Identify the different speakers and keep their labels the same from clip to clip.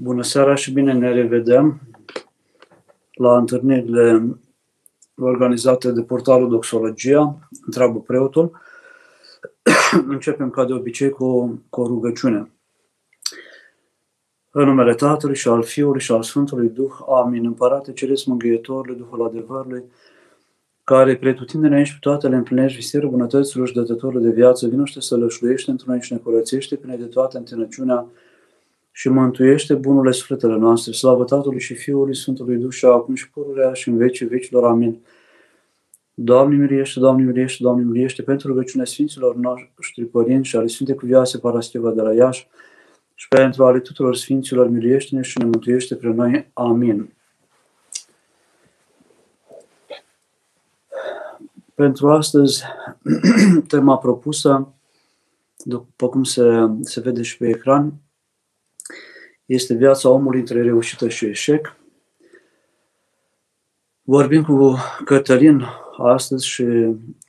Speaker 1: Bună seara și bine ne revedem la întâlnirile organizate de portalul Doxologia, întreabă preotul. Începem ca de obicei cu, cu o rugăciune. În numele Tatălui și al Fiului și al Sfântului Duh, Amin. Împărate, cereți mângâietorului, Duhul adevărului, care pretutindene aici pe toate le împlinești visierul bunătăților și dătătorul de viață, vinoște să lășluiește într noi și ne curățește prin de toate întinăciunea și mântuiește bunurile sufletele noastre. Slavă Tatălui și Fiului Sfântului Duh și acum și pururea și în vecii vecilor. Amin. Doamne miliește, Doamne miliește, Doamne miliește, pentru rugăciunea Sfinților noștri părinți și ale Sfinte Cuvioase Parascheva de la Iași și pentru ale tuturor Sfinților miliește-ne și ne mântuiește pre noi. Amin. Pentru astăzi, tema propusă, după cum se, se vede și pe ecran, este viața omului între reușită și eșec. Vorbim cu Cătălin astăzi și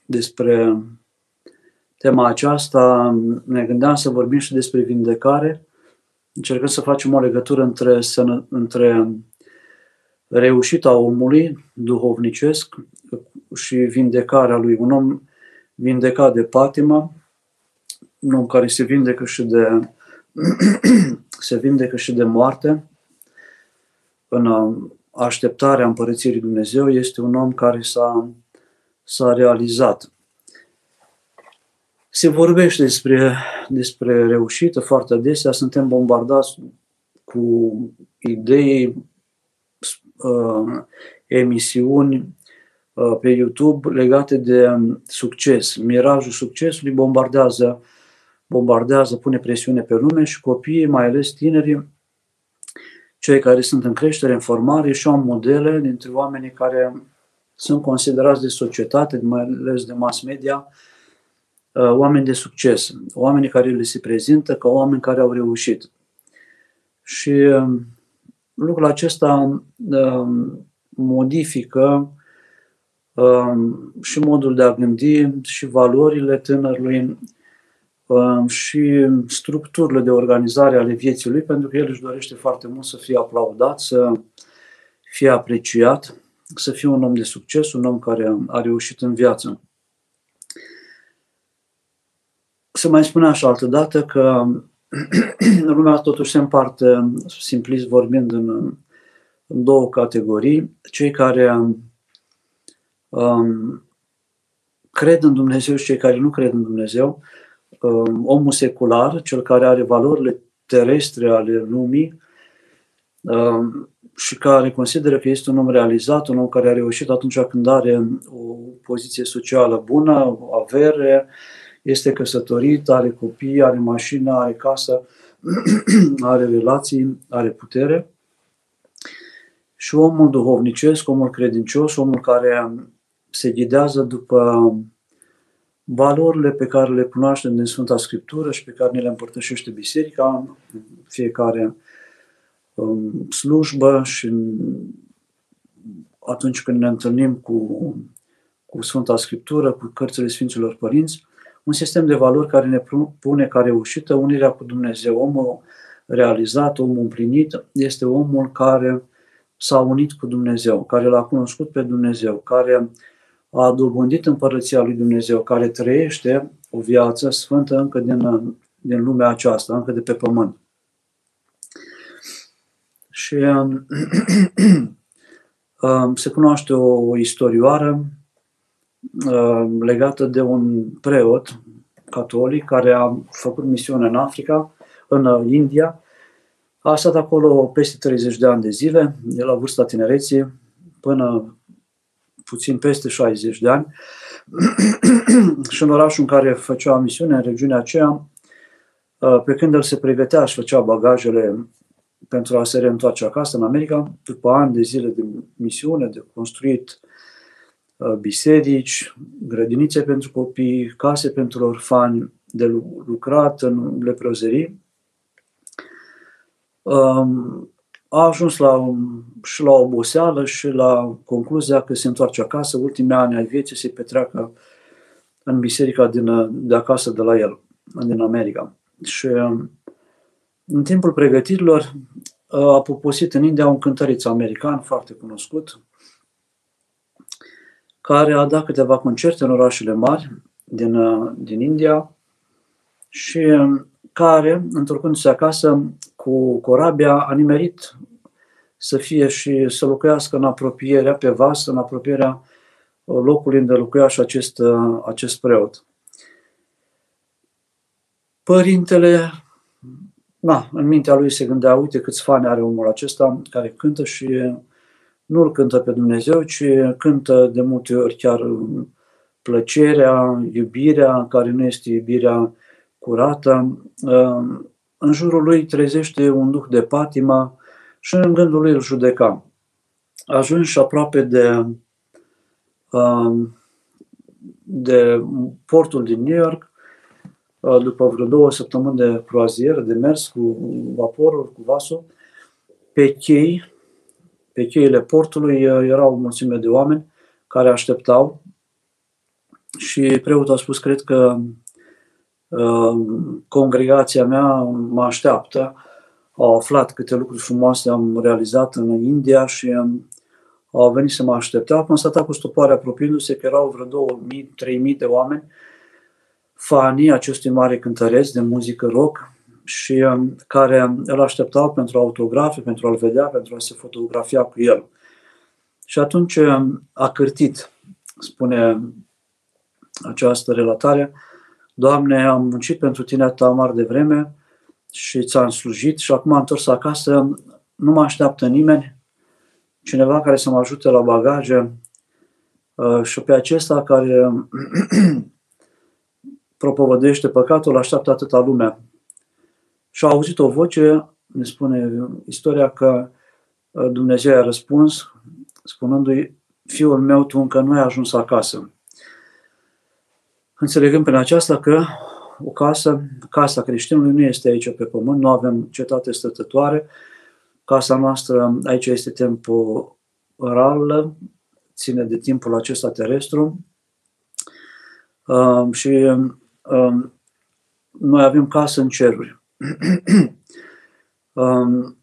Speaker 1: despre tema aceasta. Ne gândeam să vorbim și despre vindecare. Încercăm să facem o legătură între, între reușita omului duhovnicesc și vindecarea lui. Un om vindecat de patima, un om care se vindecă și de se vindecă și de moarte, în așteptarea împărățirii Dumnezeu, este un om care s-a, s-a realizat. Se vorbește despre, despre reușită foarte adesea, suntem bombardați cu idei, uh, emisiuni uh, pe YouTube legate de succes. Mirajul succesului bombardează bombardează, pune presiune pe lume și copiii, mai ales tinerii, cei care sunt în creștere, în formare și au modele dintre oamenii care sunt considerați de societate, mai ales de mass media, uh, oameni de succes, oamenii care le se prezintă ca oameni care au reușit. Și um, lucrul acesta um, modifică um, și modul de a gândi și valorile tânărului și structurile de organizare ale vieții lui, pentru că el își dorește foarte mult să fie aplaudat, să fie apreciat, să fie un om de succes, un om care a reușit în viață. Se mai spune așa altă dată că lumea totuși se împarte, simplist vorbind, în, în două categorii. Cei care um, cred în Dumnezeu și cei care nu cred în Dumnezeu. Um, omul secular, cel care are valorile terestre ale lumii um, și care consideră că este un om realizat, un om care a reușit atunci când are o poziție socială bună, avere, este căsătorit, are copii, are mașină, are casă, are relații, are putere. Și omul duhovnicesc, omul credincios, omul care se ghidează după valorile pe care le cunoaștem din Sfânta Scriptură și pe care ne le împărtășește Biserica în fiecare um, slujbă și atunci când ne întâlnim cu, cu Sfânta Scriptură, cu cărțile Sfinților Părinți, un sistem de valori care ne pune ca reușită unirea cu Dumnezeu. Omul realizat, omul împlinit, este omul care s-a unit cu Dumnezeu, care l-a cunoscut pe Dumnezeu, care a dobândit împărăția lui Dumnezeu, care trăiește o viață sfântă încă din, din lumea aceasta, încă de pe pământ. Și um, um, se cunoaște o, o istorioară um, legată de un preot catolic care a făcut misiune în Africa, în India, a stat acolo peste 30 de ani de zile, de la vârsta tinereții, până puțin peste 60 de ani, și în orașul în care făcea misiune, în regiunea aceea, uh, pe când el se pregătea și făcea bagajele pentru a se reîntoarce acasă în America, după ani de zile de misiune, de construit uh, biserici, grădinițe pentru copii, case pentru orfani, de lucrat în leprozerii, um, a ajuns la, și la oboseală și la concluzia că se întoarce acasă, ultimii ani ai vieții se petreacă în biserica din, de acasă de la el, din America. Și în timpul pregătirilor a poposit în India un cântăreț american foarte cunoscut, care a dat câteva concerte în orașele mari din, din India și care, întorcându-se acasă cu corabia, a nimerit să fie și să locuiască în apropierea, pe vas, în apropierea locului unde locuia și acest, acest preot. Părintele, na, în mintea lui se gândea, uite câți fani are omul acesta care cântă și nu îl cântă pe Dumnezeu, ci cântă de multe ori chiar plăcerea, iubirea, care nu este iubirea curată. În jurul lui trezește un duh de patima și în gândul lui îl judeca. Ajuns aproape de, de portul din New York, după vreo două săptămâni de croazieră, de mers cu vaporul, cu vasul, pe chei, pe cheile portului erau o mulțime de oameni care așteptau și preotul a spus, cred că congregația mea mă așteaptă. Au aflat câte lucruri frumoase am realizat în India și au venit să mă aștepte. Au constatat cu stupoare apropiindu-se că erau vreo 2000-3000 de oameni fanii acestui mare cântăreț de muzică rock și um, care îl așteptau pentru autografe, pentru a-l vedea, pentru a se fotografia cu el. Și atunci um, a cârtit, spune această relatare, Doamne, am muncit pentru tine atâta mare de vreme și ți-am slujit și acum am întors acasă, nu mă așteaptă nimeni, cineva care să mă ajute la bagaje uh, și pe acesta care propovădește păcatul, așteaptă atâta lumea. Și a auzit o voce, ne spune istoria, că uh, Dumnezeu a răspuns, spunându-i, fiul meu, tu încă nu ai ajuns acasă. Înțelegând prin aceasta că o casă, casa creștinului nu este aici pe pământ, nu avem cetate stătătoare, casa noastră aici este temporal, ține de timpul acesta terestru. Uh, și uh, noi avem casă în ceruri. uh,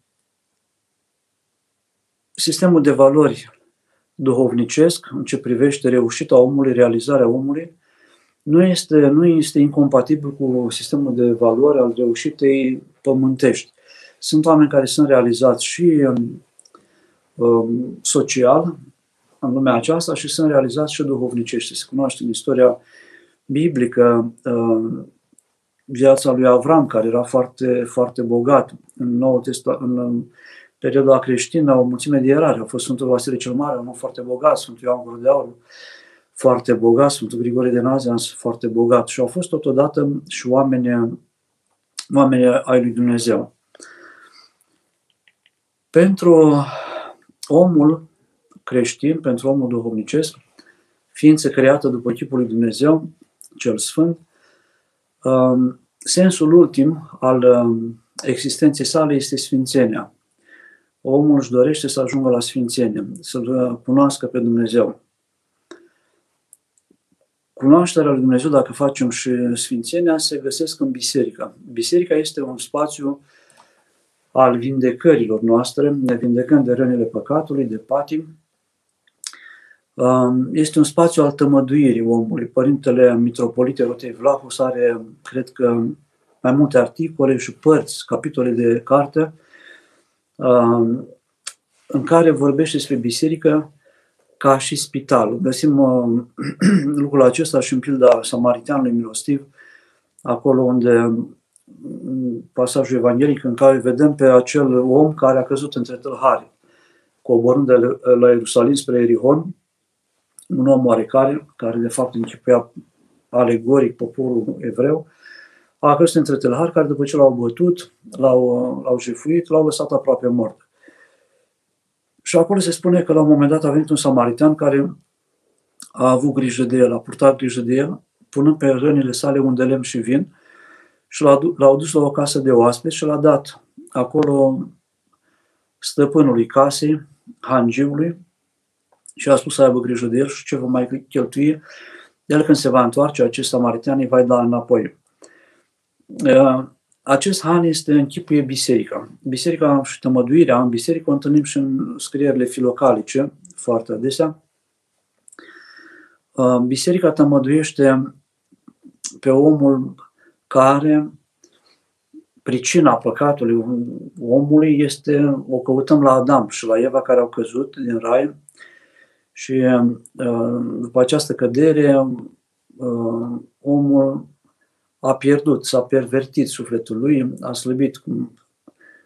Speaker 1: sistemul de valori duhovnicesc, în ce privește reușita omului, realizarea omului, nu este, nu este incompatibil cu sistemul de valori al reușitei pământești. Sunt oameni care sunt realizați și um, social, în lumea aceasta, și sunt realizați și duhovnicește. Se cunoaște în istoria biblică um, viața lui Avram, care era foarte, foarte bogat. În, nou Testa- în perioada creștină, o mulțime de erari. A fost Sfântul Vasile cel Mare, un om foarte bogat, Sfântul Ioan Gură de Aur, foarte bogat, Sfântul Grigore de Nazian foarte bogat și au fost totodată și oameni, oameni ai lui Dumnezeu. Pentru omul creștin, pentru omul duhovnicesc, ființă creată după chipul lui Dumnezeu, cel Sfânt, um, sensul ultim al um, existenței sale este sfințenia. Omul își dorește să ajungă la sfințenie, să-L cunoască pe Dumnezeu. Cunoașterea lui Dumnezeu, dacă facem și sfințenia, se găsesc în biserică. Biserica este un spațiu al vindecărilor noastre, ne vindecăm de rănile păcatului, de patim. Um, este un spațiu al tămăduirii omului. Părintele Mitropolite Rotei Vlahus are, cred că, mai multe articole și părți, capitole de carte, um, în care vorbește despre biserică ca și spital. Găsim uh, lucrul acesta și în pilda Samariteanului Milostiv, acolo unde în pasajul evanghelic în care vedem pe acel om care a căzut între tâlhari, coborând de la Ierusalim spre Erihon, un om oarecare, care de fapt închipuia alegoric poporul evreu, a căzut între tâlhari care după ce l-au bătut, l-au, l-au jefuit, l-au lăsat aproape mort. Și acolo se spune că la un moment dat a venit un samaritan care a avut grijă de el, a purtat grijă de el, punând pe rănile sale un de lemn și vin și l-a dus la o casă de oaspeți și l-a dat acolo stăpânului casei, hangiului, și a spus să aibă grijă de el și ce va mai cheltui. El când se va întoarce, acest samaritan îi va da înapoi. Acest han este închipuie biserica. Biserica și tămăduirea în biserică o întâlnim și în scrierile filocalice, foarte adesea. Uh, biserica tămăduiește pe omul care pricina păcatului omului este, o căutăm la Adam și la Eva care au căzut din rai și uh, după această cădere uh, omul a pierdut, s-a pervertit sufletul lui, a slăbit, cum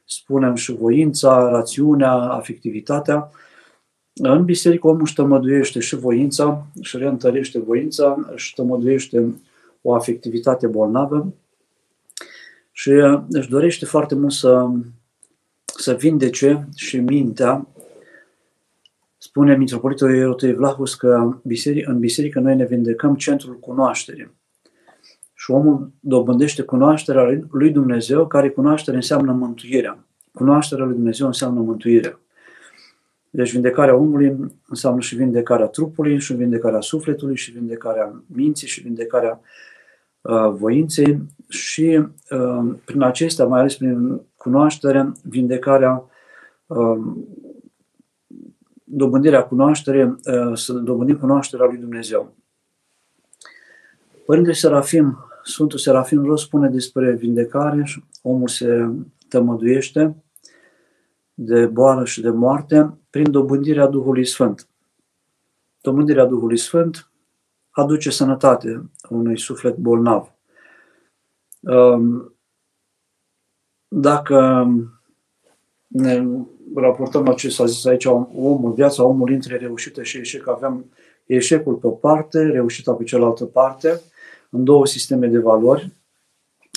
Speaker 1: spunem, și voința, rațiunea, afectivitatea. În biserică omul își tămăduiește și voința, și reîntărește voința, își tămăduiește o afectivitate bolnavă și își dorește foarte mult să, să vindece și mintea. Spune Mitropolitul Ierotei Vlahus că în biserică noi ne vindecăm centrul cunoașterii. Și omul dobândește cunoașterea lui Dumnezeu, care cunoaștere înseamnă mântuirea. Cunoașterea lui Dumnezeu înseamnă mântuirea. Deci vindecarea omului înseamnă și vindecarea trupului, și vindecarea sufletului, și vindecarea minții, și vindecarea uh, voinței și uh, prin acestea, mai ales prin cunoaștere, vindecarea, uh, dobândirea cunoaștere, uh, să dobândim cunoașterea lui Dumnezeu. Părintele Serafim Sfântul Serafim Ros spune despre vindecare și omul se tămăduiește de boală și de moarte prin dobândirea Duhului Sfânt. Dobândirea Duhului Sfânt aduce sănătate unui suflet bolnav. Um, dacă ne raportăm la ce s-a zis aici, omul, viața omului între reușită și eșec, avem eșecul pe o parte, reușita pe cealaltă parte, în două sisteme de valori,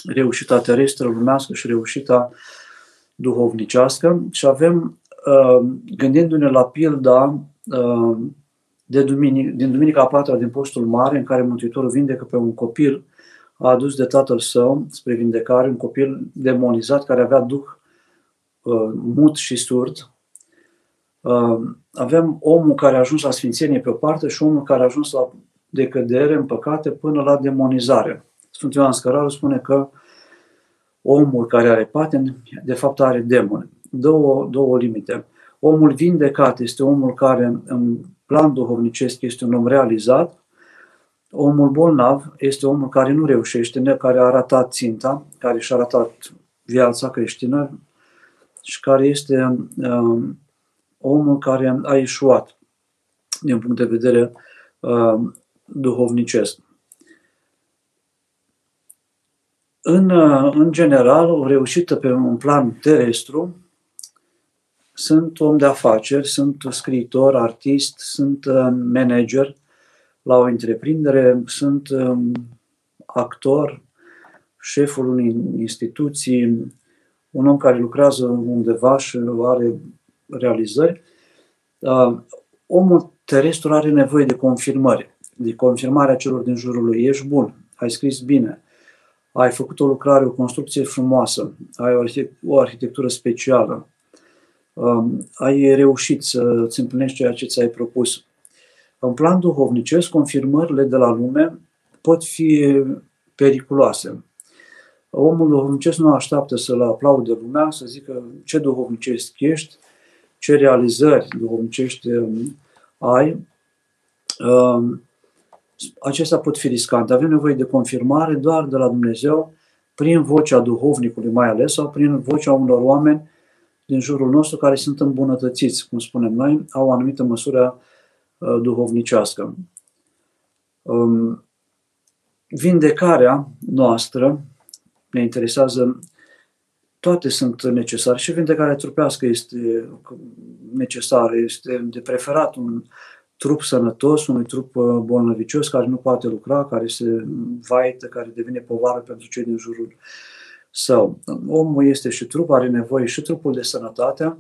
Speaker 1: reușita terestră, lumească și reușita duhovnicească și avem, uh, gândindu-ne la pilda uh, de duminic, din Duminica a patra din Postul Mare, în care Mântuitorul vindecă pe un copil a adus de tatăl său spre vindecare, un copil demonizat care avea duh uh, mut și surd. Avem omul care a ajuns la sfințenie pe o parte și omul care a ajuns la decădere în păcate până la demonizare. Sfântul Ioan Scăraru spune că omul care are paten, de fapt are demoni. Două, două limite. Omul vindecat este omul care în plan duhovnicesc este un om realizat, omul bolnav este omul care nu reușește, care a ratat ținta, care și-a ratat viața creștină și care este um, omul care a ieșuat din punct de vedere um, duhovnicesc. În, în general, o reușită pe un plan terestru, sunt om de afaceri, sunt scriitor, artist, sunt uh, manager la o întreprindere, sunt um, actor, șeful unei instituții, un om care lucrează undeva și are realizări. Uh, omul terestru are nevoie de confirmări de confirmarea celor din jurul lui. Ești bun, ai scris bine, ai făcut o lucrare, o construcție frumoasă, ai o arhitectură specială, um, ai reușit să îți împlinești ceea ce ți-ai propus. În plan duhovnicesc, confirmările de la lume pot fi periculoase. Omul duhovnicesc nu așteaptă să-l aplaude lumea, să zică ce duhovnicesc ești, ce realizări duhovnicești um, ai. Um, acestea pot fi riscante. Avem nevoie de confirmare doar de la Dumnezeu, prin vocea duhovnicului mai ales, sau prin vocea unor oameni din jurul nostru care sunt îmbunătățiți, cum spunem noi, au o anumită măsură uh, duhovnicească. Um, vindecarea noastră ne interesează, toate sunt necesare și vindecarea trupească este necesară, este de preferat un trup sănătos, unui trup uh, bolnăvicios care nu poate lucra, care se vaită, care devine povară pentru cei din jurul său. Omul este și trup, are nevoie și trupul de sănătate,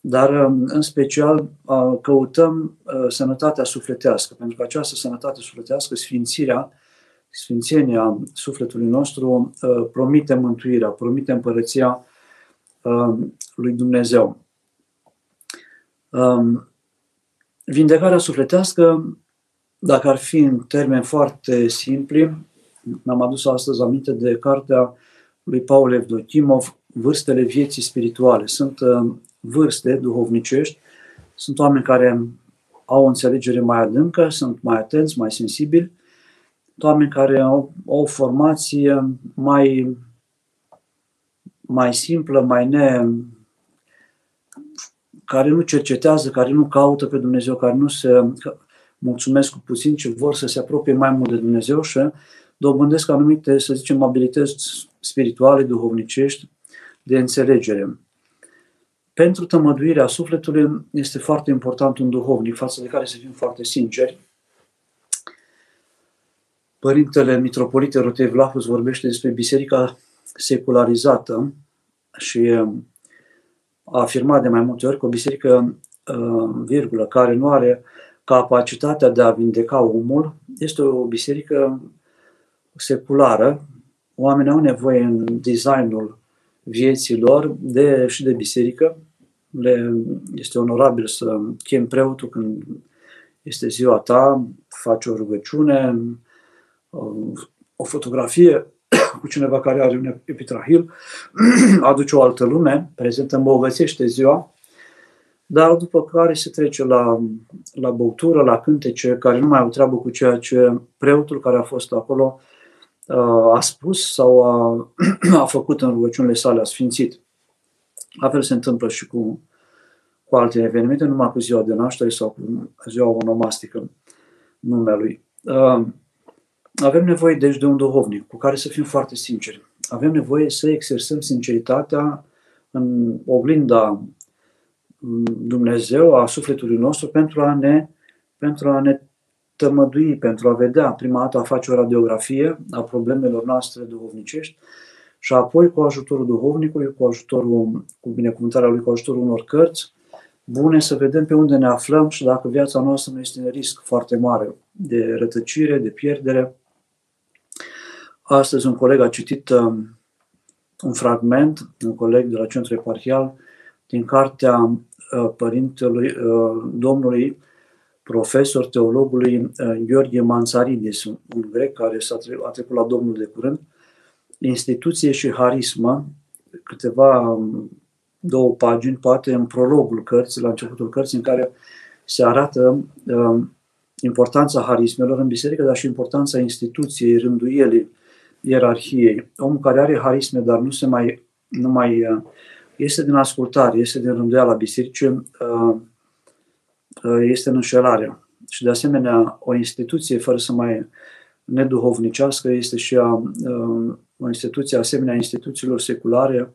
Speaker 1: dar um, în special uh, căutăm uh, sănătatea sufletească, pentru că această sănătate sufletească, sfințirea, sfințenia sufletului nostru promite mântuirea, promite împărăția lui Dumnezeu. Um, Vindecarea sufletească, dacă ar fi în termeni foarte simpli, mi-am adus astăzi aminte de cartea lui Paul Evdokimov, vârstele vieții spirituale. Sunt uh, vârste duhovnicești, sunt oameni care au o înțelegere mai adâncă, sunt mai atenți, mai sensibili, oameni care au, au o formație mai, mai simplă, mai ne, care nu cercetează, care nu caută pe Dumnezeu, care nu se mulțumesc cu puțin, ci vor să se apropie mai mult de Dumnezeu și dobândesc anumite, să zicem, abilități spirituale, duhovnicești, de înțelegere. Pentru tămăduirea sufletului este foarte important un duhovnic, față de care să fim foarte sinceri. Părintele Mitropolite Rotei Vlahus vorbește despre biserica secularizată și a afirmat de mai multe ori că o biserică, uh, virgulă, care nu are capacitatea de a vindeca omul, este o biserică seculară. Oamenii au nevoie în designul vieții lor de, și de biserică. Le, este onorabil să chem preotul când este ziua ta, faci o rugăciune, o fotografie cu cineva care are un epitrahil, aduce o altă lume, prezentă, îmbogățește ziua, dar după care se trece la, la băutură, la cântece, care nu mai au treabă cu ceea ce preotul care a fost acolo uh, a spus sau a, a făcut în rugăciunile sale, a sfințit. La fel se întâmplă și cu, cu alte evenimente, numai cu ziua de naștere sau cu ziua onomastică numelui. Uh, avem nevoie deci de un duhovnic cu care să fim foarte sinceri. Avem nevoie să exersăm sinceritatea în oglinda mm, Dumnezeu a sufletului nostru pentru a ne, pentru a ne tămădui, pentru a vedea, prima dată a face o radiografie a problemelor noastre duhovnicești și apoi cu ajutorul duhovnicului, cu ajutorul, cu binecuvântarea lui, cu ajutorul unor cărți bune, să vedem pe unde ne aflăm și dacă viața noastră nu este în risc foarte mare de rătăcire, de pierdere, Astăzi un coleg a citit um, un fragment, un coleg de la Centrul Eparhial, din cartea uh, părintelui uh, domnului profesor teologului uh, Gheorghe Mansaridis, un grec care s-a tre- a trecut la Domnul de curând, instituție și harismă, câteva um, două pagini, poate în prologul cărții, la începutul cărții, în care se arată uh, importanța harismelor în biserică, dar și importanța instituției, rânduielii, ierarhiei. Omul care are harisme, dar nu se mai, nu mai uh, este din ascultare, este din rânduiala bisericii, uh, uh, este în înșelare. Și de asemenea, o instituție fără să mai neduhovnicească este și a, o instituție asemenea instituțiilor seculare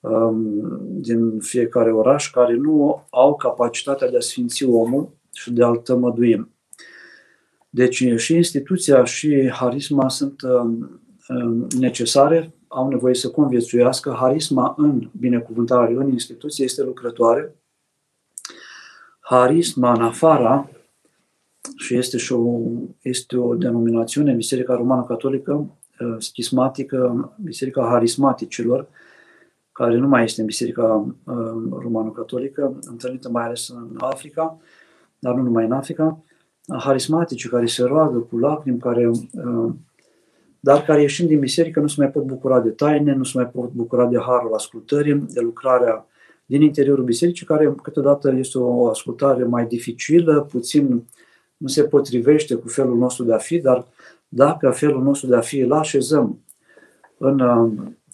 Speaker 1: um, din fiecare oraș care nu au capacitatea de a sfinți omul și de a-l tămădui. Deci și instituția și harisma sunt um, necesare, au nevoie să conviețuiască. Harisma în binecuvântare, în instituție, este lucrătoare. Harisma în afara, și este, și o, este o denominațiune, Biserica Romană Catolică, uh, schismatică, Biserica Harismaticilor, care nu mai este în Biserica uh, Romană Catolică, întâlnită mai ales în Africa, dar nu numai în Africa, harismatici care se roagă cu lacrimi, care uh, dar care ieșind din biserică nu se mai pot bucura de taine, nu se mai pot bucura de harul ascultării, de lucrarea din interiorul bisericii, care câteodată este o ascultare mai dificilă, puțin nu se potrivește cu felul nostru de a fi, dar dacă felul nostru de a fi îl așezăm în,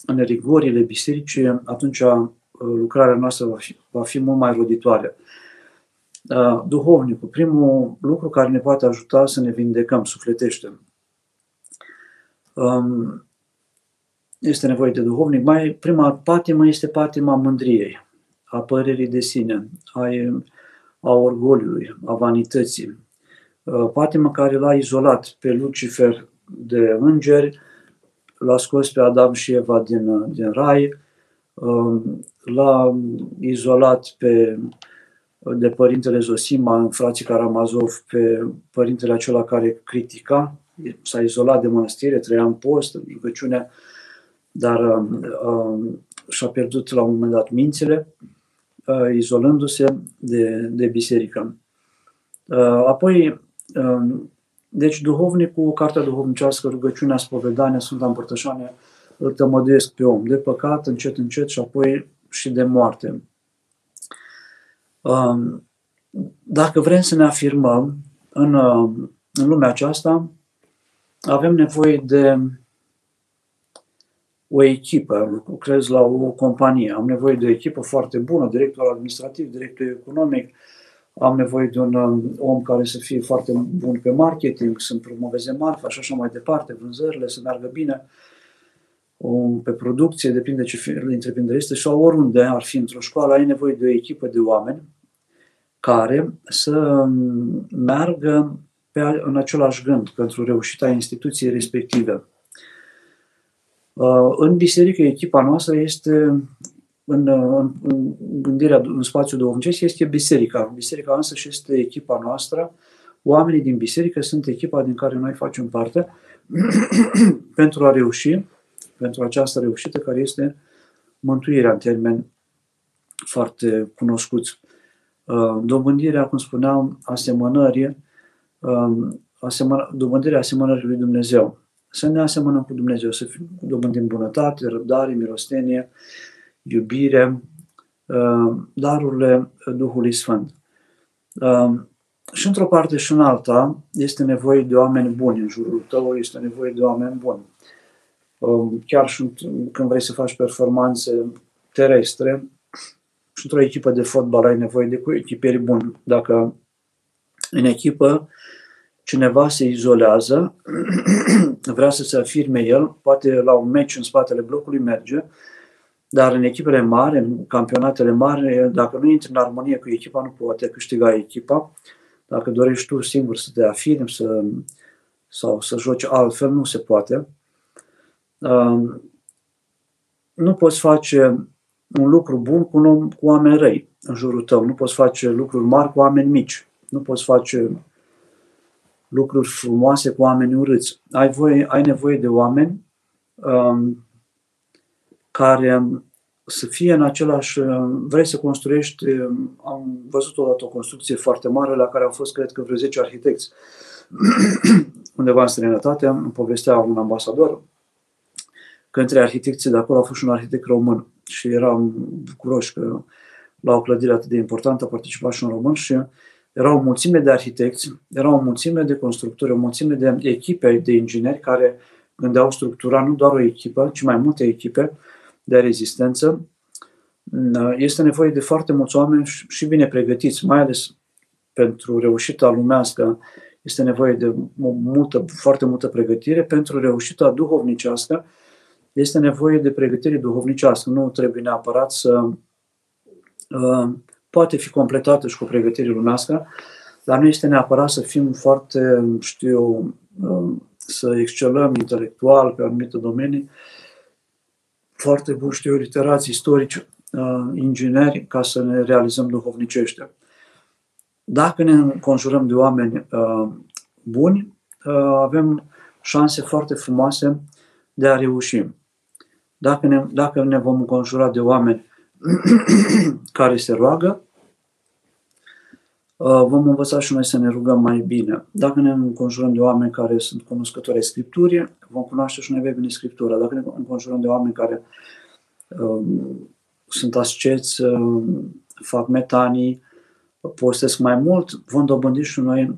Speaker 1: în rigorile bisericii, atunci uh, lucrarea noastră va fi, va fi mult mai roditoare. Uh, duhovnicul, primul lucru care ne poate ajuta să ne vindecăm sufletește, um, este nevoie de duhovnic. Mai prima patimă este patima mândriei, a părerii de sine, a, a orgoliului, a vanității. Uh, patima care l-a izolat pe Lucifer de îngeri, l-a scos pe Adam și Eva din, din rai, um, l-a izolat pe, de părintele Zosima în frații Karamazov, pe părintele acela care critica s-a izolat de mănăstire, trăia în post, în rugăciune, dar uh, și-a pierdut la un moment dat mințile, uh, izolându-se de, de biserică. Uh, apoi, uh, deci duhovnicul, cartea duhovnicească, rugăciunea, spovedania, Sfânta Împărtășanie, îl tămăduiesc pe om, de păcat, încet, încet și apoi și de moarte. Um, dacă vrem să ne afirmăm în, în lumea aceasta, avem nevoie de o echipă, lucrez la o companie, am nevoie de o echipă foarte bună, director administrativ, director economic, am nevoie de un um, om care să fie foarte bun pe marketing, să promoveze marfa și așa mai departe, vânzările să meargă bine, pe producție, depinde ce fel de întreprindere este, sau oriunde ar fi într-o școală, ai nevoie de o echipă de oameni care să um, meargă pe, în același gând pentru reușita instituției respective. Uh, în biserică, echipa noastră este în, în, în gândirea în spațiul duhovnicesc este biserica. Biserica însă și este echipa noastră. Oamenii din biserică sunt echipa din care noi facem parte pentru a reuși, pentru această reușită care este mântuirea în termeni foarte cunoscuți. Uh, dobândirea, cum spuneam, asemănării, um, dobândirea asemănării lui Dumnezeu. Să ne asemănăm cu Dumnezeu, să dobândim bunătate, răbdare, milostenie, iubire, uh, darurile Duhului Sfânt. Uh, și într-o parte și în alta este nevoie de oameni buni în jurul tău, este nevoie de oameni buni. Uh, chiar și când vrei să faci performanțe terestre, și într-o echipă de fotbal ai nevoie de echipieri buni. Dacă în echipă cineva se izolează, vrea să se afirme el, poate la un meci în spatele blocului merge, dar în echipele mari, în campionatele mari, dacă nu intri în armonie cu echipa, nu poate câștiga echipa. Dacă dorești tu singur să te afirmi să, sau să joci altfel, nu se poate. Um, nu poți face un lucru bun cu, un om, cu oameni răi în jurul tău. Nu poți face lucruri mari cu oameni mici. Nu poți face lucruri frumoase cu oameni urâți. Ai, voie, ai nevoie de oameni um, care să fie în același... Vrei să construiești... Am văzut odată o construcție foarte mare la care au fost, cred că, vreo 10 arhitecți undeva în străinătate. Îmi povestea un ambasador că între arhitecții de acolo a fost și un arhitect român și eram bucuroși că la o clădire atât de importantă a participat și un român și era o mulțime de arhitecți, era o mulțime de constructori, o mulțime de echipe de ingineri care gândeau structura nu doar o echipă, ci mai multe echipe de rezistență, este nevoie de foarte mulți oameni și bine pregătiți, mai ales pentru reușita lumească, este nevoie de multă, foarte multă pregătire. Pentru reușita duhovnicească, este nevoie de pregătire duhovnicească. Nu trebuie neapărat să. Uh, poate fi completată și cu pregătire lumească, dar nu este neapărat să fim foarte, știu, uh, să excelăm intelectual pe anumite domenii, foarte buni, știu, literați istorici, uh, ingineri, ca să ne realizăm duhovnicește. Dacă ne înconjurăm de oameni uh, buni, uh, avem șanse foarte frumoase de a reuși. Dacă ne, dacă ne vom înconjura de oameni care se roagă, Uh, vom învăța și noi să ne rugăm mai bine. Dacă ne înconjurăm de oameni care sunt cunoscători ai Scripturii, vom cunoaște și noi mai bine Scriptura. Dacă ne înconjurăm de oameni care uh, sunt asceți, uh, fac metanii, postesc mai mult, vom dobândi și noi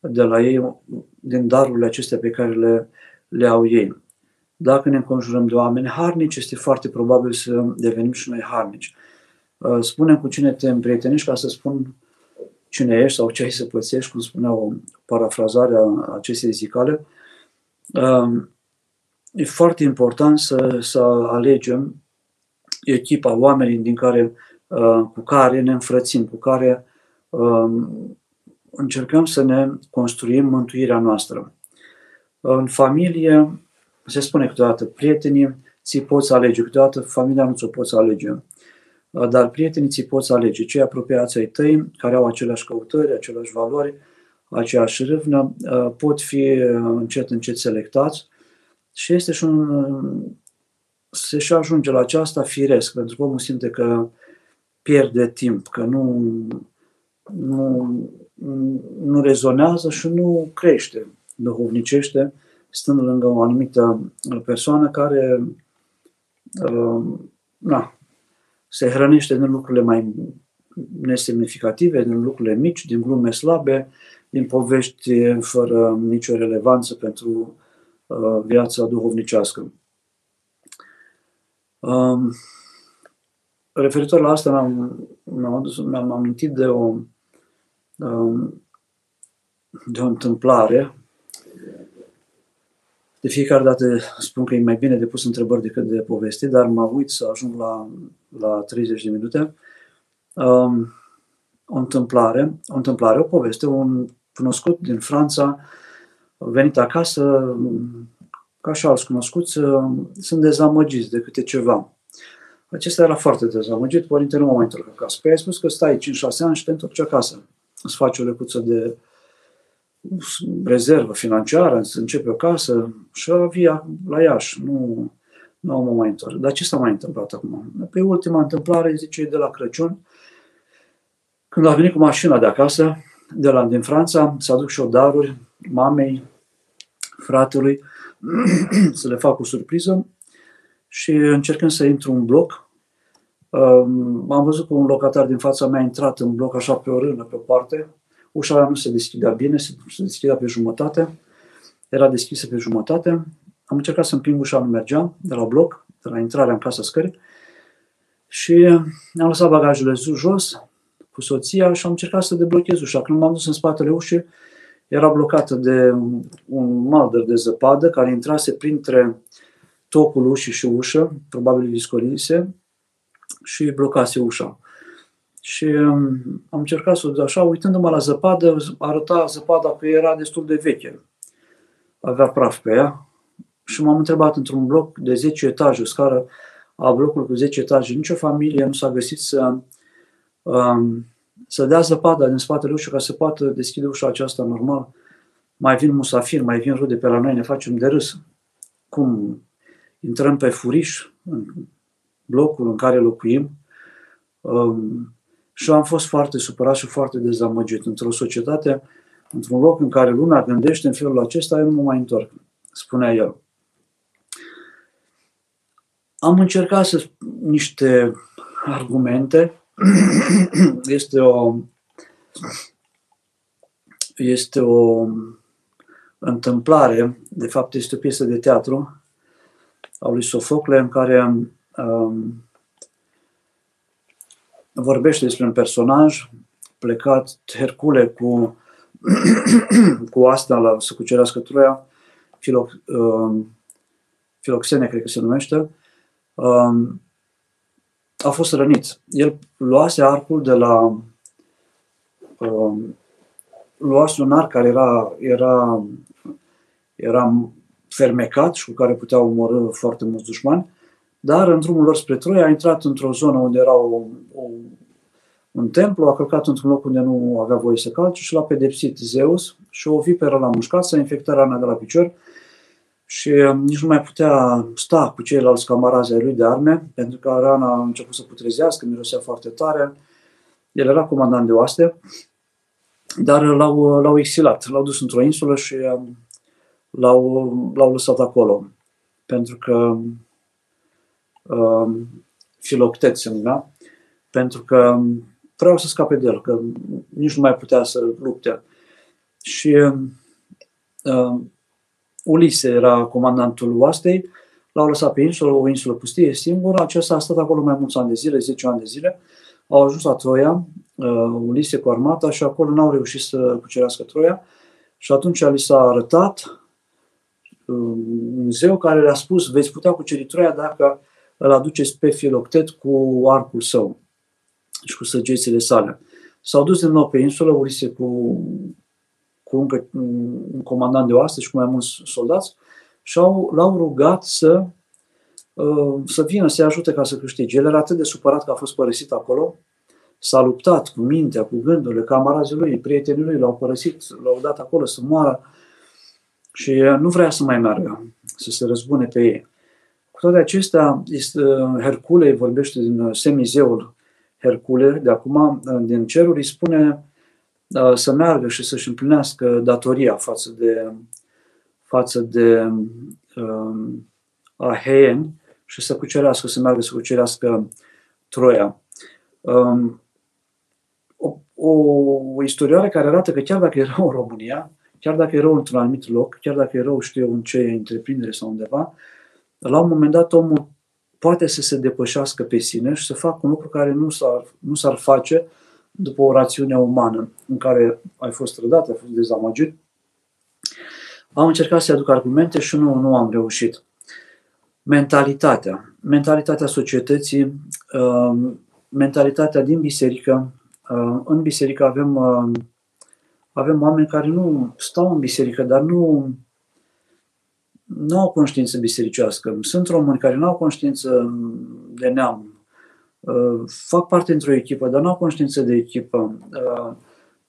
Speaker 1: de la ei din darurile acestea pe care le, le au ei. Dacă ne înconjurăm de oameni harnici, este foarte probabil să devenim și noi harnici. Uh, spunem cu cine te împrietenești ca să spun cine ești sau ce ai să pățești, cum spunea o parafrazare a acestei zicale, um, e foarte important să, să alegem echipa, oamenii din care, uh, cu care ne înfrățim, cu care um, încercăm să ne construim mântuirea noastră. În familie, se spune câteodată, prietenii ți poți alege, câteodată familia nu ți-o poți alege. Uh, dar prietenii ți poți alege. Cei apropiați ai tăi, care au aceleași căutări, aceleași valori, aceeași râvnă, uh, pot fi uh, încet, încet selectați. Și este și un, se și ajunge la aceasta firesc, pentru că omul simte că pierde timp, că nu, nu, nu rezonează și nu crește duhovnicește, stând lângă o anumită persoană care na, se hrănește din lucrurile mai nesemnificative, din lucrurile mici, din glume slabe, din povești fără nicio relevanță pentru uh, viața duhovnicească. Um, referitor la asta, mi-am, mi-am, adus, mi-am amintit de o, um, de o întâmplare. De fiecare dată spun că e mai bine de pus întrebări decât de povesti, dar mă uit să ajung la, la 30 de minute. Um, o întâmplare, o întâmplare, o poveste, un cunoscut din Franța, venit acasă, ca și alți cunoscuți, sunt dezamăgiți de câte ceva. Acesta era foarte dezamăgit, părinte nu mă mai întorc acasă. Păi ai spus că stai 5-6 ani și te întorci acasă. Îți faci o lecuță de rezervă financiară, îți începe o casă și via la Iași. Nu, nu mă mai întorc. Dar ce s-a mai întâmplat acum? Pe ultima întâmplare, zice, de la Crăciun, când a venit cu mașina de acasă, de la, din Franța, să aduc și o daruri mamei, fratelui, să le fac o surpriză și încercând să intru în bloc, um, am văzut că un locatar din fața mea a intrat în bloc așa pe o rână, pe o parte, ușa aia nu se deschidea bine, se, se deschidea pe jumătate, era deschisă pe jumătate, am încercat să împing ușa, nu mergea, de la bloc, de la intrarea în casa scării, și am lăsat bagajele jos, cu soția și am încercat să deblochez ușa. Când m-am dus în spatele ușii, era blocată de un malder de zăpadă care intrase printre tocul ușii și ușă, probabil viscolise, și blocase ușa. Și um, am încercat să o așa, uitându-mă la zăpadă, arăta zăpada că era destul de veche. Avea praf pe ea și m-am întrebat într-un bloc de 10 etaje, o scară a blocului cu 10 etaje, nicio familie nu s-a găsit să um, să dea zăpada din spatele ușii ca să poată deschide ușa aceasta normal. Mai vin musafiri, mai vin rude pe la noi, ne facem de râs. Cum intrăm pe furiș, în blocul în care locuim, um, și am fost foarte supărat și foarte dezamăgit. Într-o societate, într-un loc în care lumea gândește în felul acesta, eu nu mă mai întorc, spunea el. Am încercat să niște argumente este o este o întâmplare, de fapt este o piesă de teatru a lui Sofocle în care um, vorbește despre un personaj plecat Hercule cu, cu asta la să cucerească Troia, Filoc, um, Filoxene, cred că se numește, um, a fost rănit. El luase arcul de la... Uh, luase un arc care era, era, era fermecat și cu care putea omorâ foarte mulți dușmani, dar în drumul lor spre Troia a intrat într-o zonă unde era o, o, un templu, a călcat într-un loc unde nu avea voie să calce și l-a pedepsit Zeus și o viperă l-a mușcat, s-a infectat rana de la picior și um, nici nu mai putea sta cu ceilalți camarazi ai lui de arme, pentru că rana a început să putrezească, mirosea foarte tare. El era comandant de oaste, dar l-au, l-au exilat, l-au dus într-o insulă și um, l-au, l-au lăsat acolo, pentru că um, Filoctet se numea, pentru că vreau să scape de el, că nici nu mai putea să lupte. Și um, Ulise era comandantul oastei, l-au lăsat pe insulă, o insulă pustie, singură, acesta a stat acolo mai mulți ani de zile, 10 ani de zile, au ajuns la Troia, uh, Ulise cu armata și acolo n-au reușit să cucerească Troia. Și atunci li s-a arătat uh, un zeu care le-a spus veți putea cuceri Troia dacă îl aduceți pe Filoctet cu arcul său și cu săgețile sale. S-au dus din nou pe insulă, Ulise cu cu încă un comandant de oaste și cu mai mulți soldați și au, l-au rugat să, uh, să vină să-i ajute ca să câștige. El era atât de supărat că a fost părăsit acolo, s-a luptat cu mintea, cu gândurile, camarazii lui, prietenii lui l-au părăsit, l-au dat acolo să moară și nu vrea să mai meargă, să se răzbune pe ei. Cu toate acestea, este, Hercule vorbește din semizeul Hercule, de acum, din ceruri, îi spune Uh, să meargă și să-și împlinească datoria față de, față de uh, aheieni și să cucerească, să meargă să cucerească Troia. Um, o, o istorioară care arată că chiar dacă erau în România, chiar dacă erau într-un anumit loc, chiar dacă erau, știu eu, în ce întreprindere sau undeva, la un moment dat omul poate să se depășească pe sine și să facă un lucru care nu s-ar, nu s-ar face după o rațiune umană în care ai fost trădat, ai fost dezamăgit. Am încercat să aduc argumente și nu, nu am reușit. Mentalitatea. Mentalitatea societății, uh, mentalitatea din biserică. Uh, în biserică avem, uh, avem oameni care nu stau în biserică, dar nu, nu au conștiință bisericească. Sunt români care nu au conștiință de neam, Uh, fac parte într-o echipă, dar nu au conștiință de echipă, uh,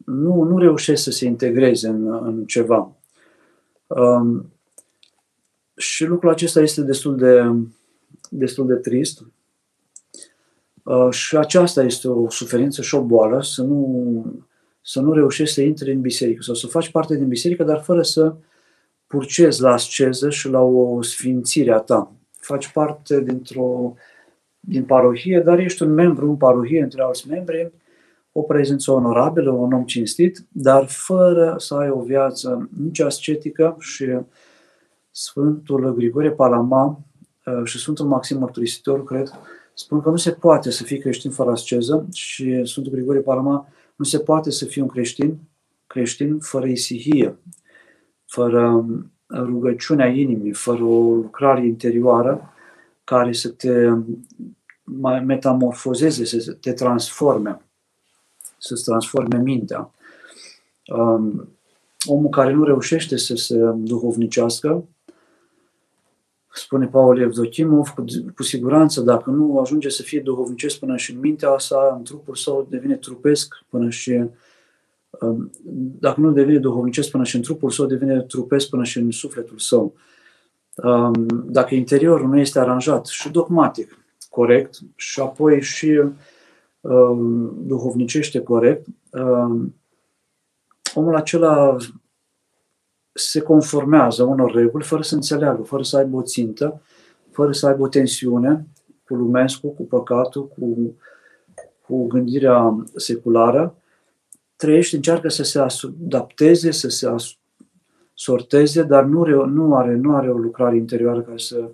Speaker 1: nu, nu reușesc să se integreze în, în ceva. Um, și lucrul acesta este destul de, destul de trist. Uh, și aceasta este o suferință și o boală, să nu, să nu reușești să intri în biserică sau să faci parte din biserică, dar fără să purcezi la asceză și la o sfințire a ta. Faci parte dintr-o din parohie, dar ești un membru în parohie între alți membri, o prezență onorabilă, un om cinstit, dar fără să ai o viață nici ascetică și Sfântul Grigore Palama uh, și Sfântul Maxim Mărturisitor, cred, spun că nu se poate să fii creștin fără asceză și Sfântul Grigore Palama nu se poate să fii un creștin, creștin fără isihie, fără um, rugăciunea inimii, fără o lucrare interioară care să te metamorfozeze, să te transforme, să-ți transforme mintea. Um, omul care nu reușește să se duhovnicească, spune Paul Evdochimov, cu, cu siguranță, dacă nu ajunge să fie duhovnicesc până și în mintea sa, în trupul său devine trupesc până și um, dacă nu devine duhovnicesc până și în trupul său, devine trupesc până și în sufletul său. Um, dacă interiorul nu este aranjat și dogmatic, corect, și apoi și um, duhovnicește corect, um, omul acela se conformează unor reguli fără să înțeleagă, fără să aibă o țintă, fără să aibă o tensiune cu lumescu, cu păcatul, cu, cu gândirea seculară, trăiește, încearcă să se adapteze, să se sorteze, dar nu, nu, are, nu are o lucrare interioară care să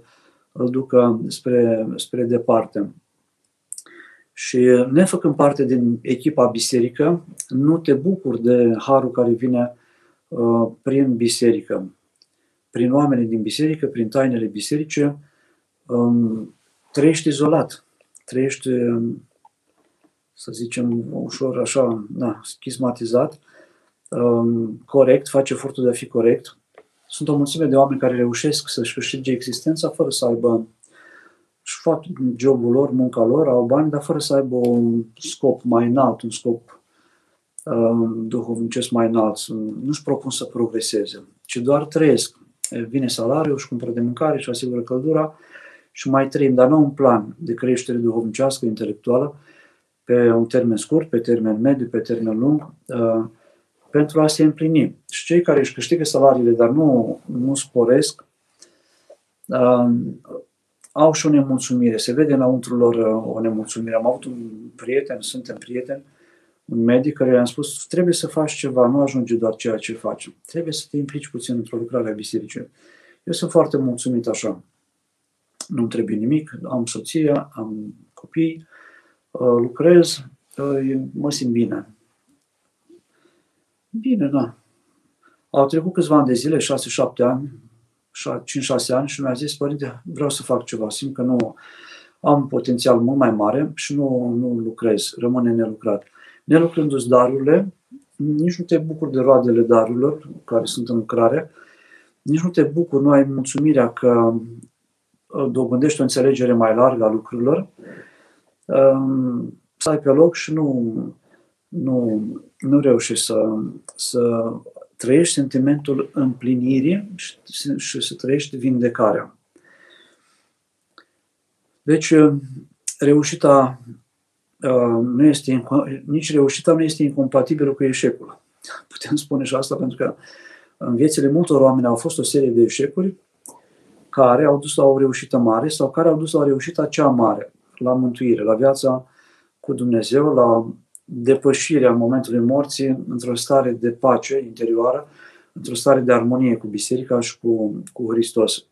Speaker 1: îl ducă spre, spre departe. Și nefăcând parte din echipa biserică, nu te bucuri de harul care vine uh, prin biserică, prin oamenii din biserică, prin tainele biserice, um, trăiești izolat, trăiești, să zicem, ușor așa, na, schizmatizat Um, corect, face efortul de a fi corect. Sunt o mulțime de oameni care reușesc să-și câștige existența fără să aibă și fac jobul lor, munca lor, au bani, dar fără să aibă un scop mai înalt, un scop uh, duhovnicesc mai înalt. Nu-și propun să progreseze, ci doar trăiesc. Vine salariul, și cumpără de mâncare și asigură căldura și mai trăim, dar nu un plan de creștere duhovnicească, intelectuală, pe un termen scurt, pe termen mediu, pe termen lung. Uh, pentru a se împlini. Și cei care își câștigă salariile, dar nu, nu sporesc, uh, au și o nemulțumire. Se vede înăuntru lor uh, o nemulțumire. Am avut un prieten, suntem prieteni, un medic care i-am spus, trebuie să faci ceva, nu ajunge doar ceea ce faci. Trebuie să te implici puțin într-o lucrare a bisericii. Eu sunt foarte mulțumit așa. Nu trebuie nimic, am soție, am copii, uh, lucrez, uh, mă simt bine. Bine, da. Au trecut câțiva ani de zile, 6-7 ani, 5-6 ani și mi-a zis, părinte, vreau să fac ceva, simt că nu am un potențial mult mai mare și nu, nu lucrez, rămâne nelucrat. Nelucrându-ți darurile, nici nu te bucuri de roadele darurilor care sunt în lucrare, nici nu te bucuri, nu ai mulțumirea că uh, dobândești o înțelegere mai largă a lucrurilor, um, stai pe loc și nu, nu, nu reușești să, să trăiești sentimentul împlinirii și, și să trăiești vindecarea. Deci, reușita uh, nu este, nici reușita nu este incompatibilă cu eșecul. Putem spune și asta pentru că în viețile multor oameni au fost o serie de eșecuri care au dus la o reușită mare sau care au dus la o reușită cea mare, la mântuire, la viața cu Dumnezeu, la depășirea momentului morții într-o stare de pace interioară, într-o stare de armonie cu Biserica și cu, cu Hristos.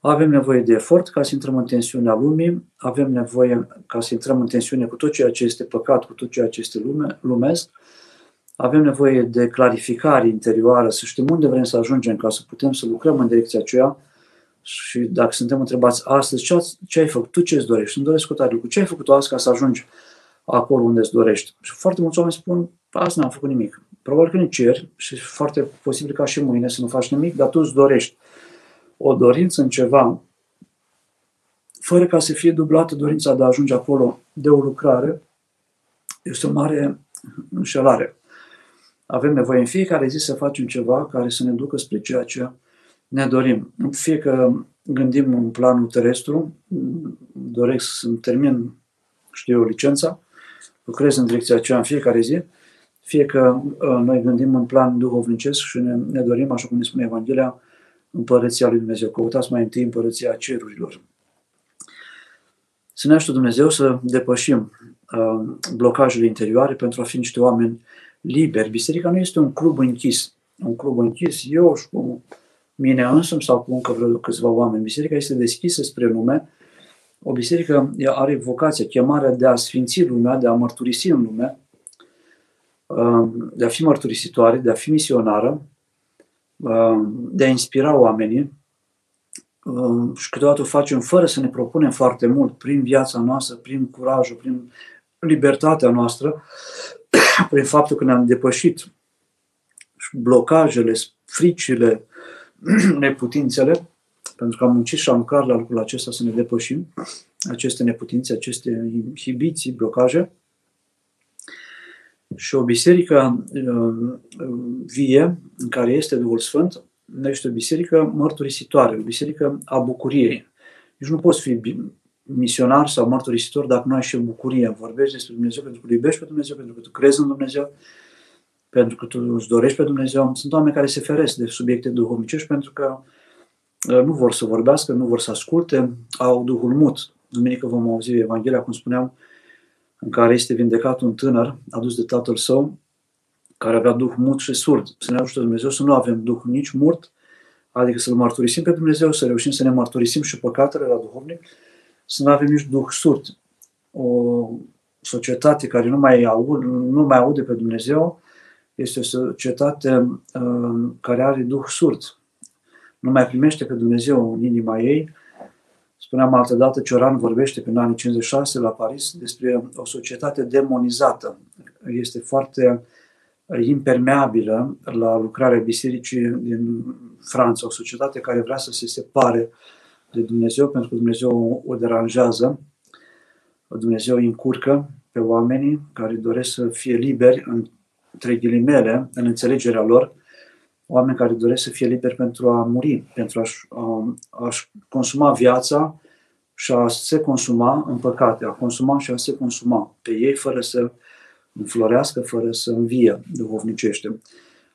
Speaker 1: Avem nevoie de efort ca să intrăm în tensiunea lumii, avem nevoie ca să intrăm în tensiune cu tot ceea ce este păcat, cu tot ceea ce este lume, lumesc, avem nevoie de clarificare interioară, să știm unde vrem să ajungem ca să putem să lucrăm în direcția aceea și dacă suntem întrebați astăzi ce, ce ai făcut, tu ce îți dorești, îmi doresc o tare lucru, ce ai făcut tu azi ca să ajungi acolo unde îți dorești. Și foarte mulți oameni spun, azi n-am făcut nimic. Probabil că ne ceri și foarte posibil ca și mâine să nu faci nimic, dar tu îți dorești o dorință în ceva, fără ca să fie dublată dorința de a ajunge acolo de o lucrare, este o mare înșelare. Avem nevoie în fiecare zi să facem ceva care să ne ducă spre ceea ce ne dorim. Fie că gândim în planul terestru, doresc să-mi termin, știu eu, licența, lucrez în direcția aceea în fiecare zi, fie că uh, noi gândim în plan duhovnicesc și ne, ne dorim, așa cum ne spune Evanghelia, împărăția lui Dumnezeu. Căutați mai întâi împărăția cerurilor. Să ne ajute Dumnezeu să depășim uh, blocajele interioare pentru a fi niște oameni liberi. Biserica nu este un club închis. Un club închis, eu și cu mine însumi sau cu încă vreo câțiva oameni. Biserica este deschisă spre lume. O biserică are vocația, chemarea de a sfinți lumea, de a mărturisi în lume, uh, de a fi mărturisitoare, de a fi misionară, uh, de a inspira oamenii uh, și câteodată o facem fără să ne propunem foarte mult, prin viața noastră, prin curajul, prin libertatea noastră, prin faptul că ne-am depășit blocajele, fricile, neputințele, pentru că am muncit și am lucrat la lucrul acesta să ne depășim aceste neputințe, aceste inhibiții, blocaje. Și o biserică uh, vie, în care este Duhul Sfânt, este o biserică mărturisitoare, o biserică a bucuriei. Deci nu poți fi misionar sau mărturisitor dacă nu ai și bucurie. Vorbești despre Dumnezeu pentru că îl iubești pe Dumnezeu, pentru că tu crezi în Dumnezeu, pentru că tu îți dorești pe Dumnezeu. Sunt oameni care se feresc de subiecte duhovnicești pentru că uh, nu vor să vorbească, nu vor să asculte, au Duhul mut. Duminică vom auzi Evanghelia, cum spuneam, în care este vindecat un tânăr adus de tatăl său, care avea Duh mut și surd. Să ne ajute Dumnezeu să nu avem Duh nici murt, adică să-L mărturisim pe Dumnezeu, să reușim să ne mărturisim și păcatele la duhovnic, să nu avem nici duh surd. O societate care nu mai, aud, nu mai aude pe Dumnezeu este o societate uh, care are duh surd. Nu mai primește pe Dumnezeu în inima ei. Spuneam altă dată, Cioran vorbește prin anii 56 la Paris despre o societate demonizată. Este foarte impermeabilă la lucrarea bisericii din Franța, o societate care vrea să se separe uh, de Dumnezeu, pentru că Dumnezeu o deranjează, Dumnezeu îi încurcă pe oamenii care doresc să fie liberi, între ghilimele, în înțelegerea lor, oameni care doresc să fie liberi pentru a muri, pentru a-și, a, a-și consuma viața și a se consuma în păcate, a consuma și a se consuma pe ei fără să înflorească, fără să învie duhovnicește.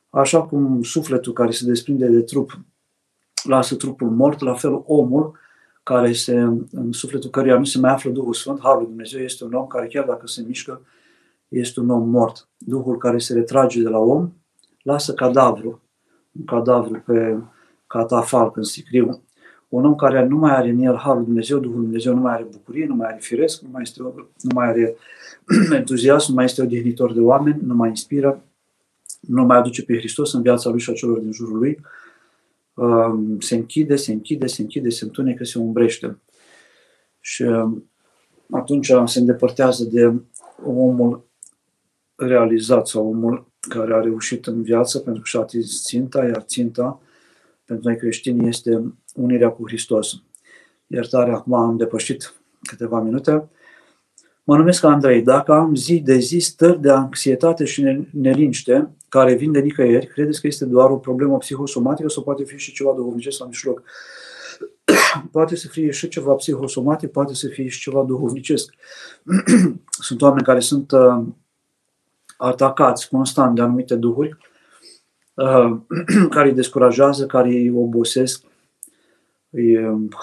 Speaker 1: Așa cum sufletul care se desprinde de trup lasă trupul mort, la fel omul care este în sufletul căruia nu se mai află Duhul Sfânt, Harul Dumnezeu este un om care chiar dacă se mișcă, este un om mort. Duhul care se retrage de la om, lasă cadavru, un cadavru pe catafalc, în sicriu. Un om care nu mai are în el Harul Dumnezeu, Duhul Dumnezeu nu mai are bucurie, nu mai are firesc, nu mai, este, nu mai are entuziasm, nu mai este odihnitor de oameni, nu mai inspiră, nu mai aduce pe Hristos în viața lui și a celor din jurul lui, Um, se închide, se închide, se închide, se întunecă, se umbrește. Și um, atunci se îndepărtează de omul realizat sau omul care a reușit în viață pentru că și-a atins ținta, iar ținta pentru noi creștini este unirea cu Hristos. Iertare, acum am depășit câteva minute. Mă numesc Andrei. Dacă am zi de zi stări de anxietate și neliniște care vin de nicăieri, credeți că este doar o problemă psihosomatică sau poate fi și ceva duhovnicesc la mijloc? poate să fie și ceva psihosomatic, poate să fie și ceva duhovnicesc. sunt oameni care sunt uh, atacați constant de anumite duhuri, uh, care îi descurajează, care îi obosesc, îi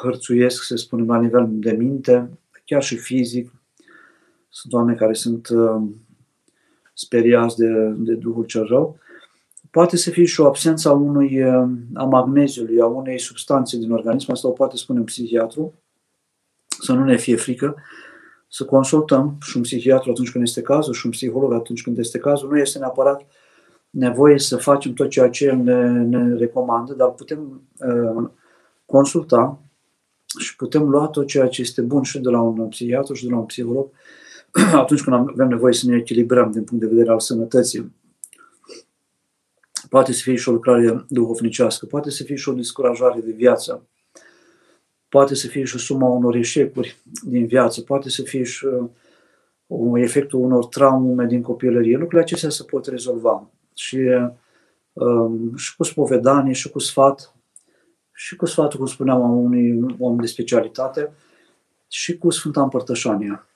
Speaker 1: hărțuiesc, să spunem, la nivel de minte, chiar și fizic. Sunt oameni care sunt speriați de, de Duhul cel rău. Poate să fie și o absență a, unui, a magneziului, a unei substanțe din organism, asta o poate spune un psihiatru, să nu ne fie frică, să consultăm și un psihiatru atunci când este cazul și un psiholog atunci când este cazul. Nu este neapărat nevoie să facem tot ceea ce el ne, ne recomandă, dar putem uh, consulta și putem lua tot ceea ce este bun și de la un psihiatru și de la un psiholog atunci când avem nevoie să ne echilibrăm din punct de vedere al sănătății. Poate să fie și o lucrare duhovnicească, poate să fie și o descurajare de viață, poate să fie și suma unor eșecuri din viață, poate să fie și uh, efectul unor traume din copilărie. Lucrurile acestea se pot rezolva. Și, um, și cu spovedanie, și cu sfat, și cu sfatul, cum spuneam, a unui om de specialitate, și cu Sfânta Împărtășanie.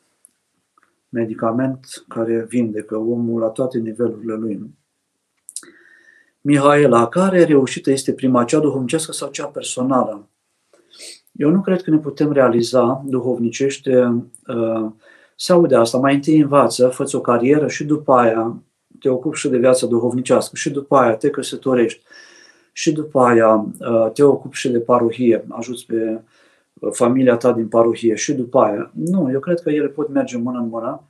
Speaker 1: Medicament care vindecă omul la toate nivelurile lui. Mihaela, care reușită este prima, cea duhovnicească sau cea personală? Eu nu cred că ne putem realiza duhovnicește, uh, se aude asta, mai întâi învață, fă o carieră și după aia te ocupi și de viața duhovnicească și după aia te căsătorești și după aia uh, te ocupi și de parohie, ajuți pe uh, familia ta din parohie și după aia. Nu, eu cred că ele pot merge mână în mână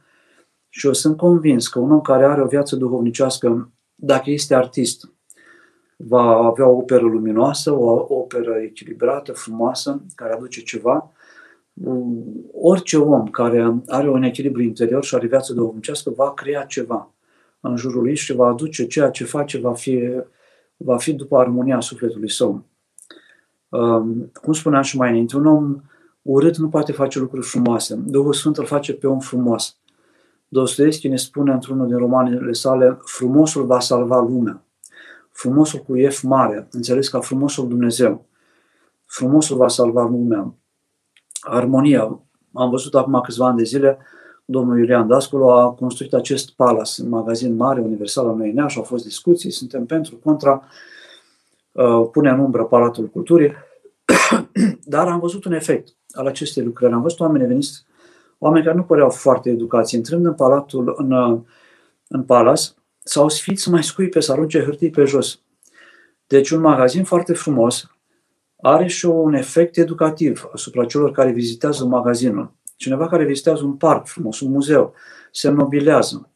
Speaker 1: și eu sunt convins că un om care are o viață duhovnicească, dacă este artist, va avea o operă luminoasă, o operă echilibrată, frumoasă, care aduce ceva. Orice om care are un echilibru interior și are viață duhovnicească va crea ceva în jurul lui și va aduce ceea ce face, va fi, va fi după armonia sufletului său. Um, cum spuneam și mai înainte, un om urât nu poate face lucruri frumoase. Duhul Sfânt îl face pe om frumos. Dostoevski ne spune într-unul din romanele sale, frumosul va salva lumea frumosul cu F mare, înțeles ca frumosul Dumnezeu. Frumosul va salva lumea. Armonia. Am văzut acum câțiva ani de zile, domnul Iulian Dascolo a construit acest palas, în magazin mare, universal al Neinea și au fost discuții, suntem pentru, contra, uh, pune în umbră Palatul Culturii, dar am văzut un efect al acestei lucrări. Am văzut oameni veniți, oameni care nu păreau foarte educați, intrând în palatul, în, în palas, sau sfiți să mai scuipe, să arunce hârtii pe jos. Deci un magazin foarte frumos are și un efect educativ asupra celor care vizitează magazinul. Cineva care vizitează un parc frumos, un muzeu, se nobilează.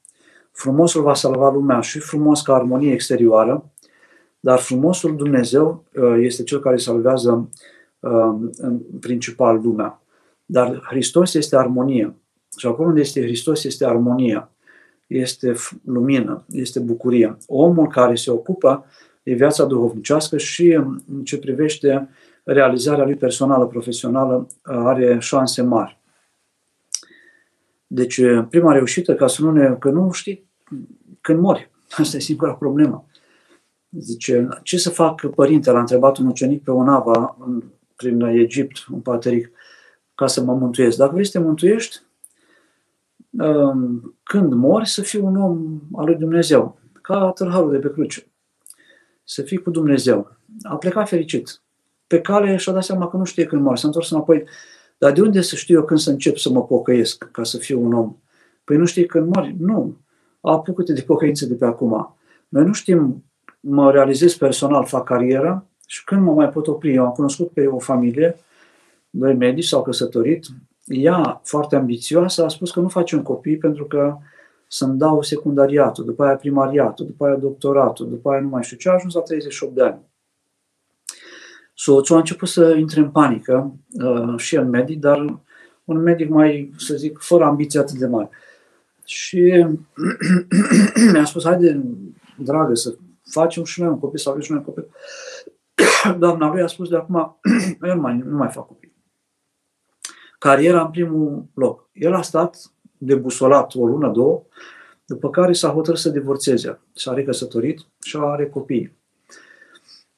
Speaker 1: Frumosul va salva lumea și frumos ca armonie exterioară, dar frumosul Dumnezeu uh, este cel care salvează uh, în principal lumea. Dar Hristos este armonie. Și acolo unde este Hristos este armonia este lumină, este bucurie. Omul care se ocupă de viața duhovnicească și în ce privește realizarea lui personală, profesională, are șanse mari. Deci, prima reușită, ca să nu ne, că nu știi când mori. Asta e singura problemă. Zice, ce să fac părinte? L-a întrebat un ucenic pe o navă prin Egipt, un pateric, ca să mă mântuiesc. Dacă vrei să te mântuiești, când mori, să fii un om al lui Dumnezeu, ca târharul de pe cruce. Să fii cu Dumnezeu. A plecat fericit. Pe cale și-a dat seama că nu știe când mori. S-a întors înapoi. Dar de unde să știu eu când să încep să mă pocăiesc ca să fiu un om? Păi nu știi când mori? Nu. Apucă-te de pocăință de pe acum. Noi nu știm, mă realizez personal, fac carieră și când mă mai pot opri. Eu am cunoscut pe o familie, doi medici s-au căsătorit, ea, foarte ambițioasă, a spus că nu face un copii pentru că să-mi dau secundariatul, după aia primariatul, după aia doctoratul, după aia nu mai știu ce, a ajuns la 38 de ani. Soțul a început să intre în panică, uh, și el medic, dar un medic mai, să zic, fără ambiție atât de mare. Și mi-a spus, haide, dragă, să facem și noi un copil, să avem și noi un copil. Doamna lui a spus, de acum, eu nu mai, nu mai fac copii cariera în primul loc. El a stat debusolat o lună, două, după care s-a hotărât să divorțeze. S-a recăsătorit și are copii.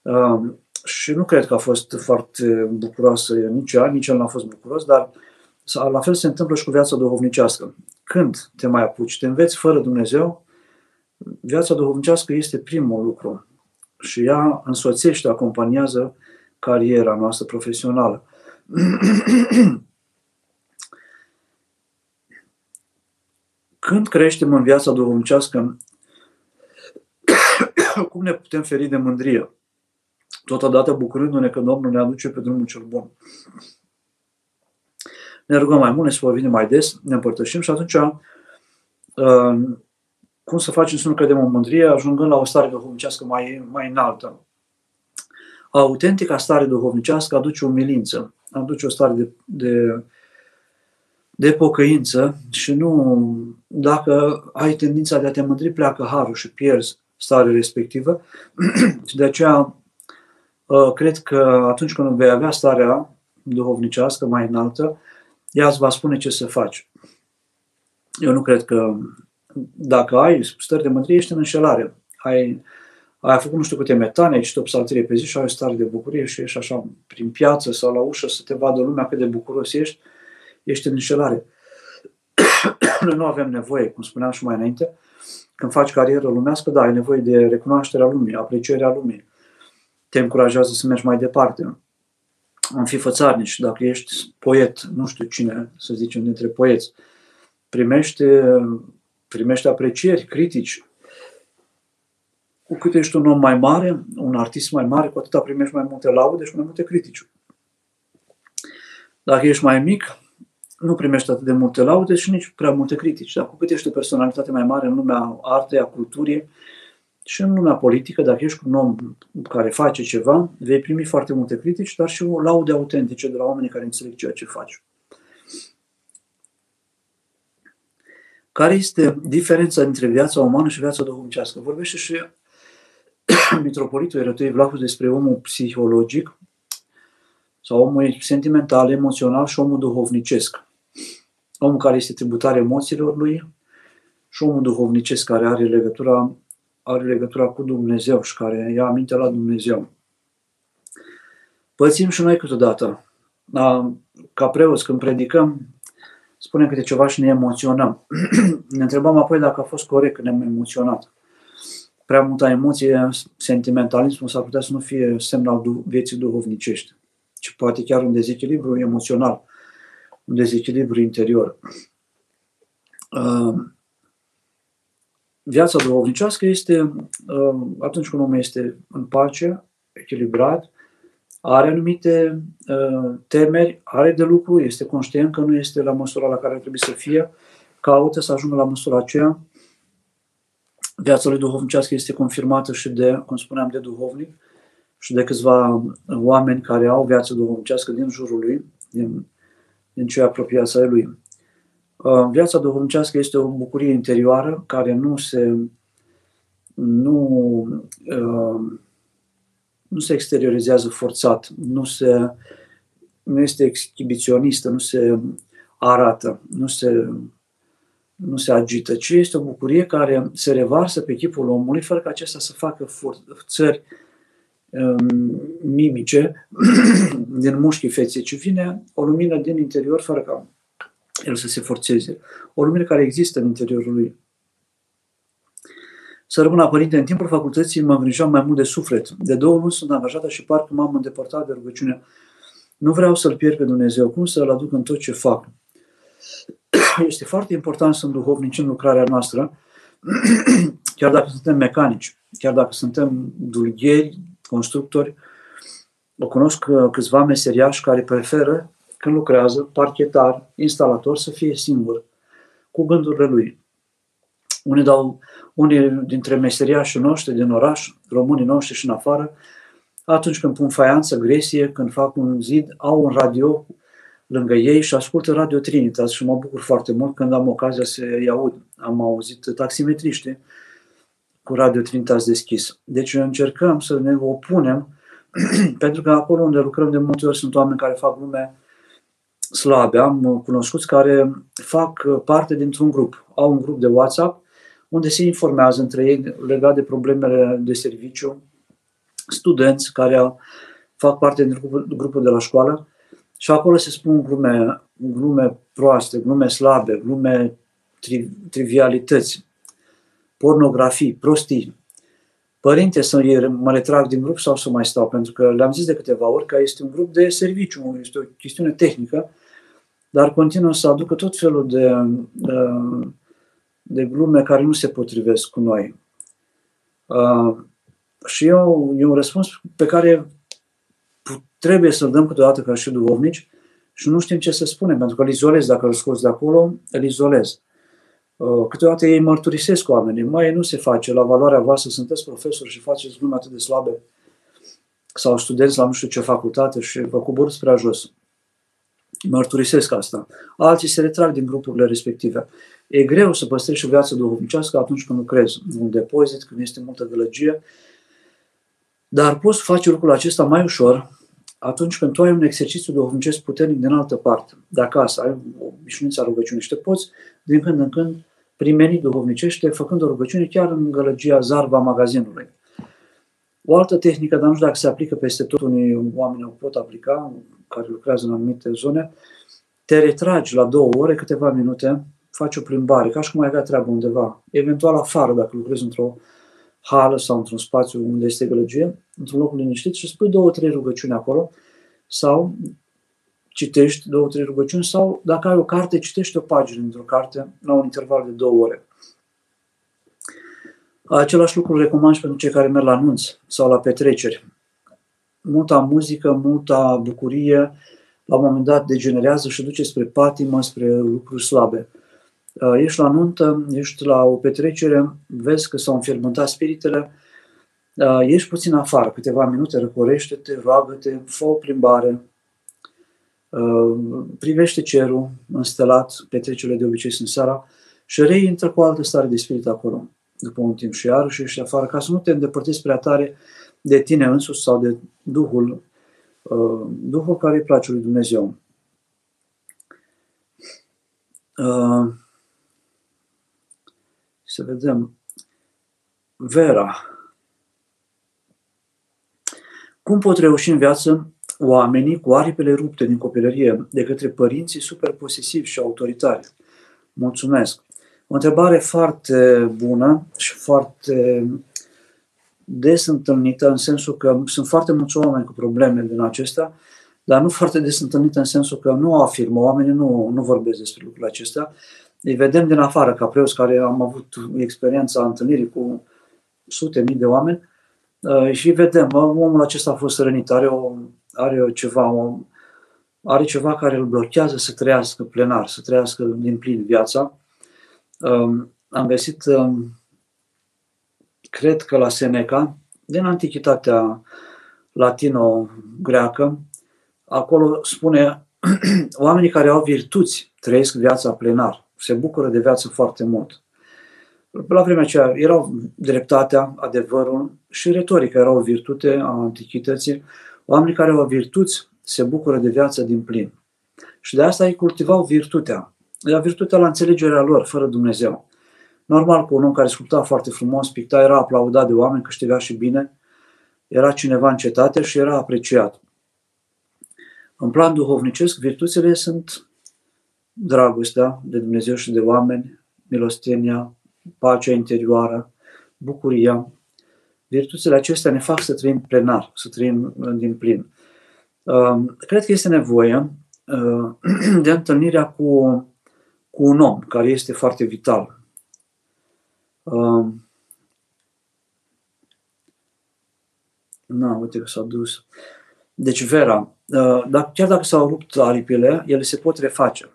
Speaker 1: Uh, și nu cred că a fost foarte bucuroasă nici ea, nici el n-a fost bucuros, dar la fel se întâmplă și cu viața duhovnicească. Când te mai apuci, te înveți fără Dumnezeu, viața duhovnicească este primul lucru și ea însoțește, acompaniază cariera noastră profesională. Când creștem în viața duhovnicească, cum ne putem feri de mândrie? Totodată bucurându-ne că Domnul ne aduce pe drumul cel bun. Ne rugăm mai mult, ne spovedim mai des, ne împărtășim și atunci uh, cum să facem să nu credem în mândrie, ajungând la o stare duhovnicească mai, mai înaltă. Autentica stare duhovnicească aduce umilință, aduce o stare de, de, de pocăință și nu, dacă ai tendința de a te mândri, pleacă harul și pierzi starea respectivă. și de aceea uh, cred că atunci când vei avea starea duhovnicească mai înaltă, ea îți va spune ce să faci. Eu nu cred că dacă ai stări de mândrie, ești în înșelare. Ai, ai făcut nu știu câte metane, ai citit o psalterie pe zi și ai o stare de bucurie și ești așa prin piață sau la ușă să te vadă lumea cât de bucuros ești, ești în înșelare. Noi nu avem nevoie, cum spuneam și mai înainte, când faci carieră lumească, da, ai nevoie de recunoașterea lumii, aprecierea lumii. Te încurajează să mergi mai departe. Am fi fățarnici, dacă ești poet, nu știu cine, să zicem, dintre poeți, primește, primește aprecieri, critici. Cu cât ești un om mai mare, un artist mai mare, cu atâta primești mai multe laude și mai multe critici. Dacă ești mai mic, nu primești atât de multe laude și nici prea multe critici. Dar cu cât ești o personalitate mai mare în lumea artei, a culturii și în lumea politică, dacă ești un om care face ceva, vei primi foarte multe critici, dar și laude autentice de la oamenii care înțeleg ceea ce faci. Care este diferența dintre viața umană și viața duhovnicească? Vorbește și Mitropolitul Erătui Vlahus despre omul psihologic sau omul sentimental, emoțional și omul duhovnicesc. Omul care este tributar emoțiilor lui și omul duhovnicesc care are legătura, are legătura cu Dumnezeu și care ia aminte la Dumnezeu. Pățim și noi câteodată. Ca preoți, când predicăm, spunem câte ceva și ne emoționăm. ne întrebăm apoi dacă a fost corect când ne-am emoționat. Prea multă emoție, sentimentalismul s-ar putea să nu fie semn al vieții duhovnicești, ci poate chiar un dezechilibru emoțional, un dezechilibru interior. Uh, viața duhovnicească este uh, atunci când omul este în pace, echilibrat, are anumite uh, temeri, are de lucru, este conștient că nu este la măsura la care trebuie să fie, caută să ajungă la măsura aceea. Viața lui duhovnicească este confirmată și de, cum spuneam, de duhovnic și de câțiva oameni care au viață duhovnicească din jurul lui, din, din cei apropiați ai lui. Uh, viața duhovnicească este o bucurie interioară care nu se nu uh, nu se exteriorizează forțat, nu, se, nu este exhibiționistă, nu se arată, nu se, nu se agită, ci este o bucurie care se revarsă pe chipul omului fără ca acesta să facă forțări um, mimice din mușchii feței, ci vine o lumină din interior fără ca el să se forțeze. O lumină care există în interiorul lui să rămână părinte. În timpul facultății mă îngrijam mai mult de suflet. De două luni sunt angajată și parcă m-am îndepărtat de rugăciune. Nu vreau să-L pierd pe Dumnezeu. Cum să-L aduc în tot ce fac? Este foarte important să înduhovnicim lucrarea noastră, chiar dacă suntem mecanici, chiar dacă suntem dulgheri, constructori. O cunosc câțiva meseriași care preferă, când lucrează, parchetar, instalator, să fie singur, cu gândurile lui. Unii dau unii dintre meseriașii noștri din oraș, românii noștri și în afară, atunci când pun faianță, gresie, când fac un zid, au un radio lângă ei și ascultă Radio Trinitas și mă bucur foarte mult când am ocazia să-i aud. Am auzit taximetriști cu Radio Trinitas deschis. Deci încercăm să ne opunem, pentru că acolo unde lucrăm de multe ori sunt oameni care fac lume slabe. Am cunoscuți care fac parte dintr-un grup. Au un grup de WhatsApp unde se informează între ei legat de problemele de serviciu, studenți care fac parte din grupul, grupul de la școală și acolo se spun glume, glume proaste, glume slabe, glume tri, trivialități, pornografii, prostii. părinte să mă retrag din grup sau să mai stau, pentru că le-am zis de câteva ori că este un grup de serviciu, este o chestiune tehnică, dar continuă să aducă tot felul de, de glume care nu se potrivesc cu noi. Uh, și eu, e un răspuns pe care trebuie să-l dăm câteodată ca și duhovnici și nu știm ce să spunem, pentru că îl izolez. Dacă îl scoți de acolo, îl izolez. Uh, câteodată ei mărturisesc oamenii. Mai nu se face la valoarea voastră, sunteți profesori și faceți glume atât de slabe sau studenți la nu știu ce facultate și vă coborâți prea jos. Mărturisesc asta. Alții se retrag din grupurile respective. E greu să păstrezi o viață duhovnicească atunci când lucrezi un depozit, când este multă gălăgie, dar poți face lucrul acesta mai ușor atunci când tu ai un exercițiu duhovnicesc puternic din altă parte, de acasă, ai o obișnuință a rugăciunii și te poți, din când în când, primeni duhovnicește, făcând o rugăciune chiar în gălăgia zarva magazinului. O altă tehnică, dar nu știu dacă se aplică peste tot, unii oameni o pot aplica, care lucrează în anumite zone, te retragi la două ore, câteva minute, faci o plimbare, ca și cum ai avea treabă undeva, eventual afară, dacă lucrezi într-o hală sau într-un spațiu unde este gălăgie, într-un loc liniștit și spui două, trei rugăciuni acolo sau citești două, trei rugăciuni sau dacă ai o carte, citești o pagină într-o carte la un interval de două ore. Același lucru recomand și pentru cei care merg la anunț sau la petreceri. Multa muzică, multa bucurie, la un moment dat degenerează și duce spre patimă, spre lucruri slabe. Uh, ești la nuntă, ești la o petrecere, vezi că s-au înfierbântat spiritele, uh, ești puțin afară, câteva minute, răcorește-te, roagă-te, fă o plimbare, uh, privește cerul înstelat, petrecerile de obicei sunt seara, și reintră cu o altă stare de spirit acolo, după un timp și iarăși ești afară, ca să nu te îndepărtezi prea tare de tine însuți sau de Duhul, Duhul care îi place lui Dumnezeu. Să vedem. Vera. Cum pot reuși în viață oamenii cu aripile rupte din copilărie de către părinții superposesivi și autoritari? Mulțumesc. O întrebare foarte bună și foarte des întâlnită, în sensul că sunt foarte mulți oameni cu probleme din acestea, dar nu foarte des întâlnită în sensul că nu afirmă, oamenii nu, nu vorbesc despre lucrurile acestea, îi vedem din afară, ca preoți care am avut experiența întâlnirii cu sute mii de oameni uh, și vedem, omul acesta a fost rănit, are, o, are ceva, o, are ceva care îl blochează să trăiască plenar, să trăiască din plin viața. Um, am găsit, um, cred că la Seneca, din antichitatea latino-greacă, acolo spune oamenii care au virtuți trăiesc viața plenar se bucură de viață foarte mult. La vremea aceea erau dreptatea, adevărul și retorica erau o virtute a antichității. Oamenii care au virtuți se bucură de viață din plin. Și de asta ei cultivau virtutea. Era virtutea la înțelegerea lor, fără Dumnezeu. Normal că un om care sculpta foarte frumos, picta, era aplaudat de oameni, câștiga și bine, era cineva în cetate și era apreciat. În plan duhovnicesc, virtuțile sunt dragostea de Dumnezeu și de oameni, milostenia, pacea interioară, bucuria. Virtuțile acestea ne fac să trăim plenar, să trăim din plin. Um, cred că este nevoie uh, de întâlnirea cu, cu un om care este foarte vital. Um, na, uite că s-a dus. Deci, Vera, uh, chiar dacă s-au rupt aripile, ele se pot reface.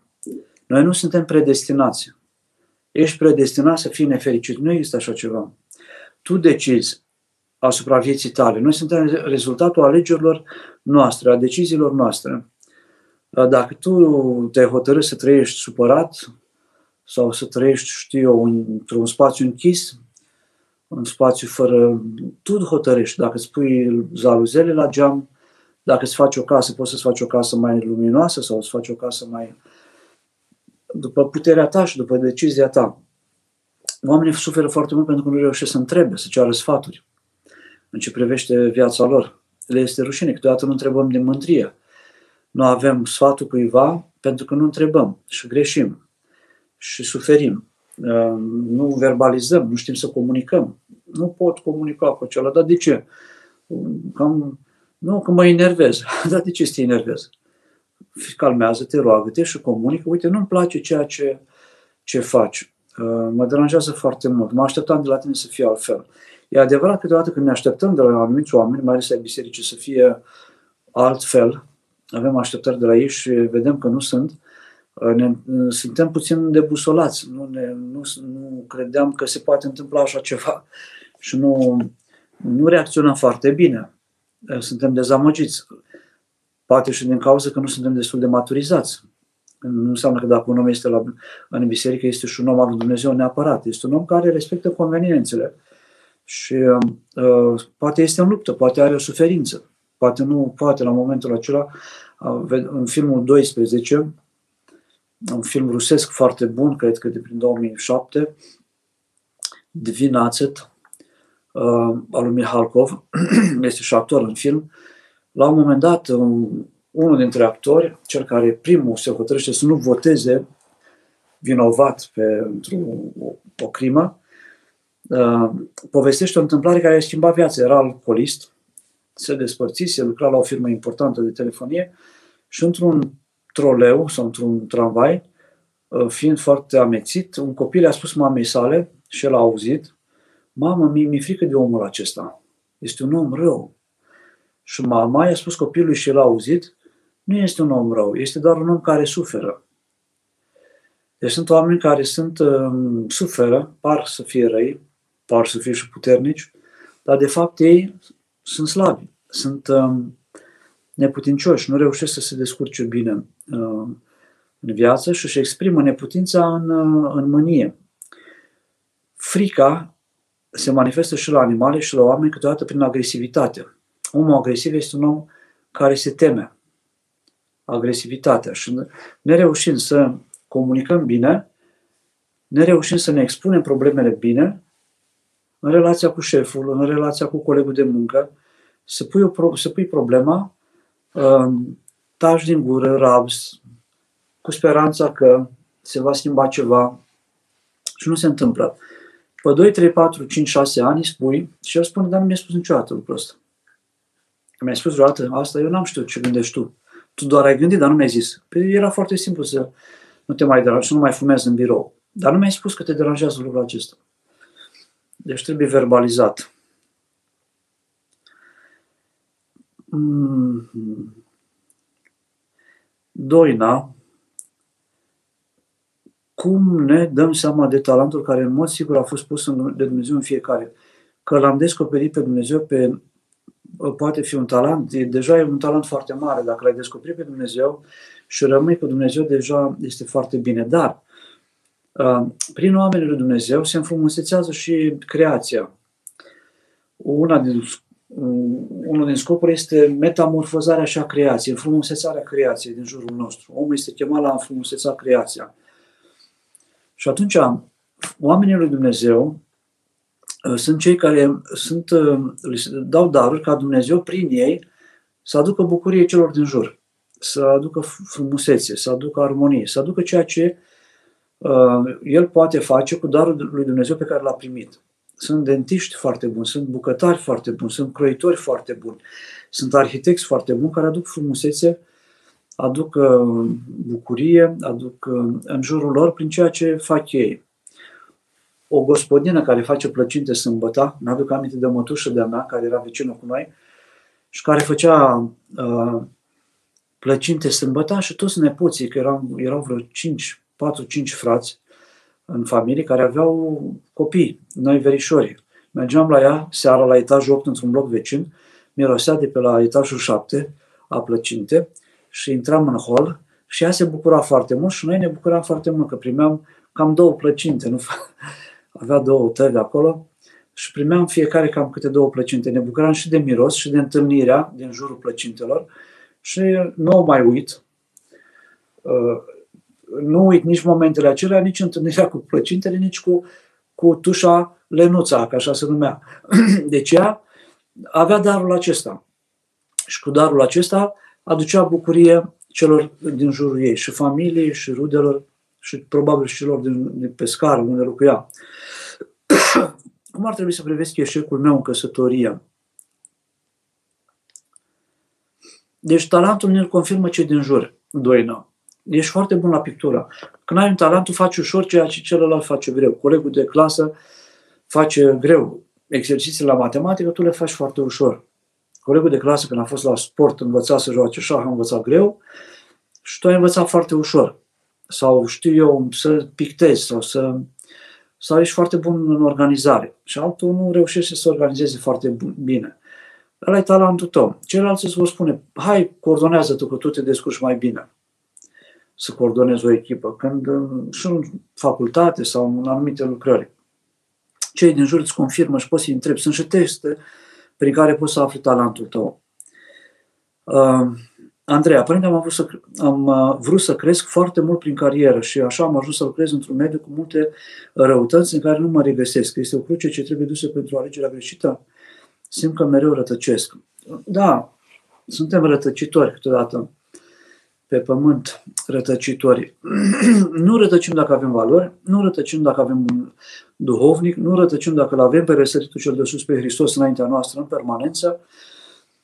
Speaker 1: Noi nu suntem predestinați. Ești predestinat să fii nefericit. Nu există așa ceva. Tu decizi asupra vieții tale. Noi suntem rezultatul alegerilor noastre, a deciziilor noastre. Dacă tu te hotărâi să trăiești supărat sau să trăiești, știu eu, într-un spațiu închis, un spațiu fără... Tu hotărăști dacă îți pui zaluzele la geam, dacă îți faci o casă, poți să-ți faci o casă mai luminoasă sau să faci o casă mai după puterea ta și după decizia ta. Oamenii suferă foarte mult pentru că nu reușesc să întrebe, să ceară sfaturi în ce privește viața lor. Le este rușine, câteodată nu întrebăm de mândrie. Nu avem sfatul cuiva pentru că nu întrebăm și greșim și suferim. Uh, nu verbalizăm, nu știm să comunicăm. nu pot comunica cu acela. Dar de ce? Cam, nu, că mă enervez. Dar de ce să te enervez? Calmează-te, roagă-te și comunică. Uite, nu-mi place ceea ce, ce faci. Uh, mă deranjează foarte mult. Mă așteptam de la tine să fie altfel. E adevărat câteodată când ne așteptăm de la anumiți oameni, mai ales ai bisericii, să fie altfel, avem așteptări de la ei și vedem că nu sunt, uh, ne, uh, suntem puțin debusolați. Nu, ne, nu, nu credeam că se poate întâmpla așa ceva și nu, nu reacționăm foarte bine. Suntem dezamăgiți. Poate și din cauza că nu suntem destul de maturizați. Nu înseamnă că dacă un om este la, în biserică, este și un om al lui Dumnezeu neapărat. Este un om care respectă conveniențele. Și uh, poate este în luptă, poate are o suferință. Poate nu, poate la momentul acela, uh, în filmul 12, un film rusesc foarte bun, cred că de prin 2007, Divinațet, uh, al lui Mihalkov, este și actor în film. La un moment dat, un, unul dintre actori, cel care primul se hotărăște să nu voteze vinovat pentru o, o crimă, uh, povestește o întâmplare care a schimbat viața. Era alcoolist, se despărțise, lucra la o firmă importantă de telefonie și într-un troleu sau într-un tramvai, uh, fiind foarte amețit, un copil a spus mamei sale și el a auzit, mamă, mi-e mi frică de omul acesta. Este un om rău. Și mama i-a spus copilului și el a auzit, nu este un om rău, este doar un om care suferă. Deci sunt oameni care sunt, uh, suferă, par să fie răi, par să fie și puternici, dar de fapt ei sunt slabi, sunt uh, neputincioși, nu reușesc să se descurce bine uh, în viață și își exprimă neputința în, uh, în mânie. Frica se manifestă și la animale și la oameni câteodată prin agresivitate. Omul agresiv este un om care se teme, agresivitatea și ne reușim să comunicăm bine, ne reușim să ne expunem problemele bine, în relația cu șeful, în relația cu colegul de muncă, să pui, o, să pui problema, um, taci din gură, rabs, cu speranța că se va schimba ceva și nu se întâmplă. Pe 2, 3, 4, 5, 6 ani spui și el spune, dar nu mi-a spus niciodată lucrul ăsta. Mi-ai spus vreodată asta, eu n-am știut ce gândești tu. Tu doar ai gândit, dar nu mi-ai zis. Păi era foarte simplu să nu te mai deranjezi, să nu mai fumezi în birou. Dar nu mi-ai spus că te deranjează lucrul acesta. Deci trebuie verbalizat. Mm-hmm. Doina, cum ne dăm seama de talentul care în mod sigur a fost pus de Dumnezeu în fiecare? Că l-am descoperit pe Dumnezeu pe poate fi un talent, e, deja e un talent foarte mare. Dacă l-ai descoperit pe Dumnezeu și rămâi cu Dumnezeu, deja este foarte bine. Dar, uh, prin oamenii lui Dumnezeu se înfrumusețează și creația. Una din, unul din scopuri este metamorfozarea și a creației, înfrumusețarea creației din jurul nostru. Omul este chemat la a înfrumuseța creația. Și atunci, oamenii lui Dumnezeu Uh, sunt cei care sunt, uh, dau daruri ca Dumnezeu prin ei să aducă bucurie celor din jur, să aducă frumusețe, să aducă armonie, să aducă ceea ce uh, el poate face cu darul lui Dumnezeu pe care l-a primit. Sunt dentiști foarte buni, sunt bucătari foarte buni, sunt croitori foarte buni, sunt arhitecți foarte buni care aduc frumusețe, aduc uh, bucurie, aduc uh, în jurul lor prin ceea ce fac ei o gospodină care face plăcinte sâmbătă, mi-aduc aminte de o mătușă de-a mea, care era vecină cu noi, și care făcea uh, plăcinte sâmbătă și toți nepoții, că erau, erau vreo 5, 4-5 frați în familie care aveau copii, noi verișori. Mergeam la ea seara la etajul 8 într-un bloc vecin, mirosea de pe la etajul 7 a plăcinte și intram în hol și ea se bucura foarte mult și noi ne bucuram foarte mult că primeam cam două plăcinte, nu avea două tăvi acolo și primeam fiecare cam câte două plăcinte. Ne bucuram și de miros și de întâlnirea din jurul plăcintelor și nu o mai uit. Uh, nu uit nici momentele acelea, nici întâlnirea cu plăcintele, nici cu, cu tușa Lenuța, ca așa se numea. Deci ea avea darul acesta. Și cu darul acesta aducea bucurie celor din jurul ei, și familiei, și rudelor, și probabil și celor din, din pe scară unde locuia. Acum, ar trebui să privesc eșecul meu în căsătorie? Deci talentul ne confirmă ce din jur, doina. Ești foarte bun la pictură. Când ai un talent, tu faci ușor ceea ce celălalt face greu. Colegul de clasă face greu exercițiile la matematică, tu le faci foarte ușor. Colegul de clasă, când a fost la sport, învăța să joace șah, a învățat greu și tu ai învățat foarte ușor. Sau știu eu să pictezi sau să sau ești foarte bun în organizare și altul nu reușește să se organizeze foarte bine. Ăla e talentul tău. Celălalt îți vor spune, hai, coordonează tu, că tu te descurci mai bine să coordonezi o echipă, când uh, și în facultate sau în anumite lucrări. Cei din jur îți confirmă și poți să-i întrebi. Sunt și teste prin care poți să afli talentul tău. Uh, Andreea, părinte, am vrut, să, am uh, vrut să cresc foarte mult prin carieră și așa am ajuns să lucrez într-un mediu cu multe răutăți în care nu mă regăsesc. Este o cruce ce trebuie dusă pentru alegerea greșită? Simt că mereu rătăcesc. Da, suntem rătăcitori câteodată pe pământ rătăcitori. nu rătăcim dacă avem valori, nu rătăcim dacă avem un duhovnic, nu rătăcim dacă îl avem pe răsăritul cel de sus pe Hristos înaintea noastră în permanență,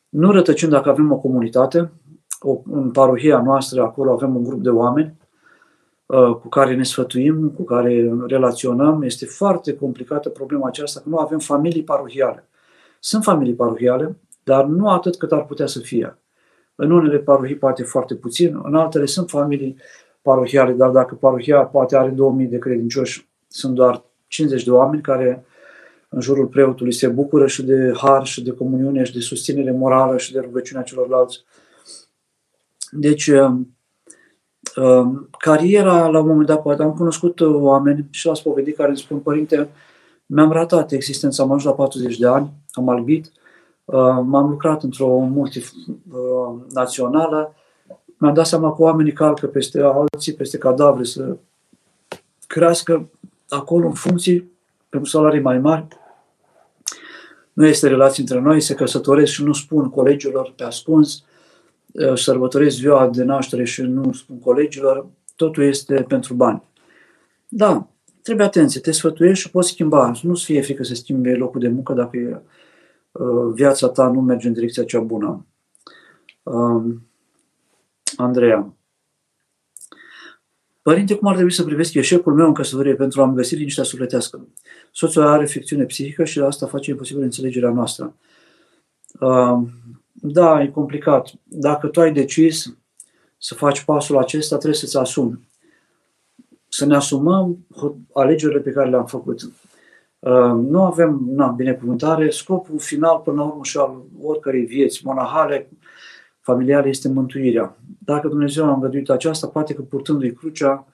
Speaker 1: nu rătăcim dacă avem o comunitate, o, în parohia noastră, acolo avem un grup de oameni uh, cu care ne sfătuim, cu care relaționăm. Este foarte complicată problema aceasta, că nu avem familii parohiale. Sunt familii parohiale, dar nu atât cât ar putea să fie. În unele parohii poate foarte puțin, în altele sunt familii parohiale, dar dacă parohia poate are 2000 de credincioși, sunt doar 50 de oameni care în jurul preotului se bucură și de har și de comuniune și de susținere morală și de rugăciunea celorlalți. Deci, um, um, cariera, la un moment dat, poate am cunoscut oameni și la spovedit care îmi spun, părinte, mi-am ratat existența, am ajuns la 40 de ani, am albit, uh, m-am lucrat într-o multinațională, mi-am dat seama că oamenii calcă peste alții, peste cadavre, să crească acolo în funcții pentru salarii mai mari. Nu este relație între noi, se căsătoresc și nu spun colegilor pe ascuns, uh, sărbătoresc ziua de naștere și nu spun colegilor, totul este pentru bani. Da, trebuie atenție, te sfătuiești și poți schimba. Nu-ți fie frică să schimbi locul de muncă dacă e, uh, viața ta nu merge în direcția cea bună. Um, Andreea. Părinte, cum ar trebui să privesc eșecul meu în căsătorie pentru a-mi găsi liniștea sufletească? Soțul are afecțiune psihică și asta face imposibil înțelegerea noastră. Um, da, e complicat. Dacă tu ai decis să faci pasul acesta, trebuie să-ți asumi să ne asumăm alegerile pe care le-am făcut. Uh, nu avem na, binecuvântare, scopul final până la urmă și al oricărei vieți monahale, familiale, este mântuirea. Dacă Dumnezeu a îngăduit aceasta, poate că purtându-i crucea,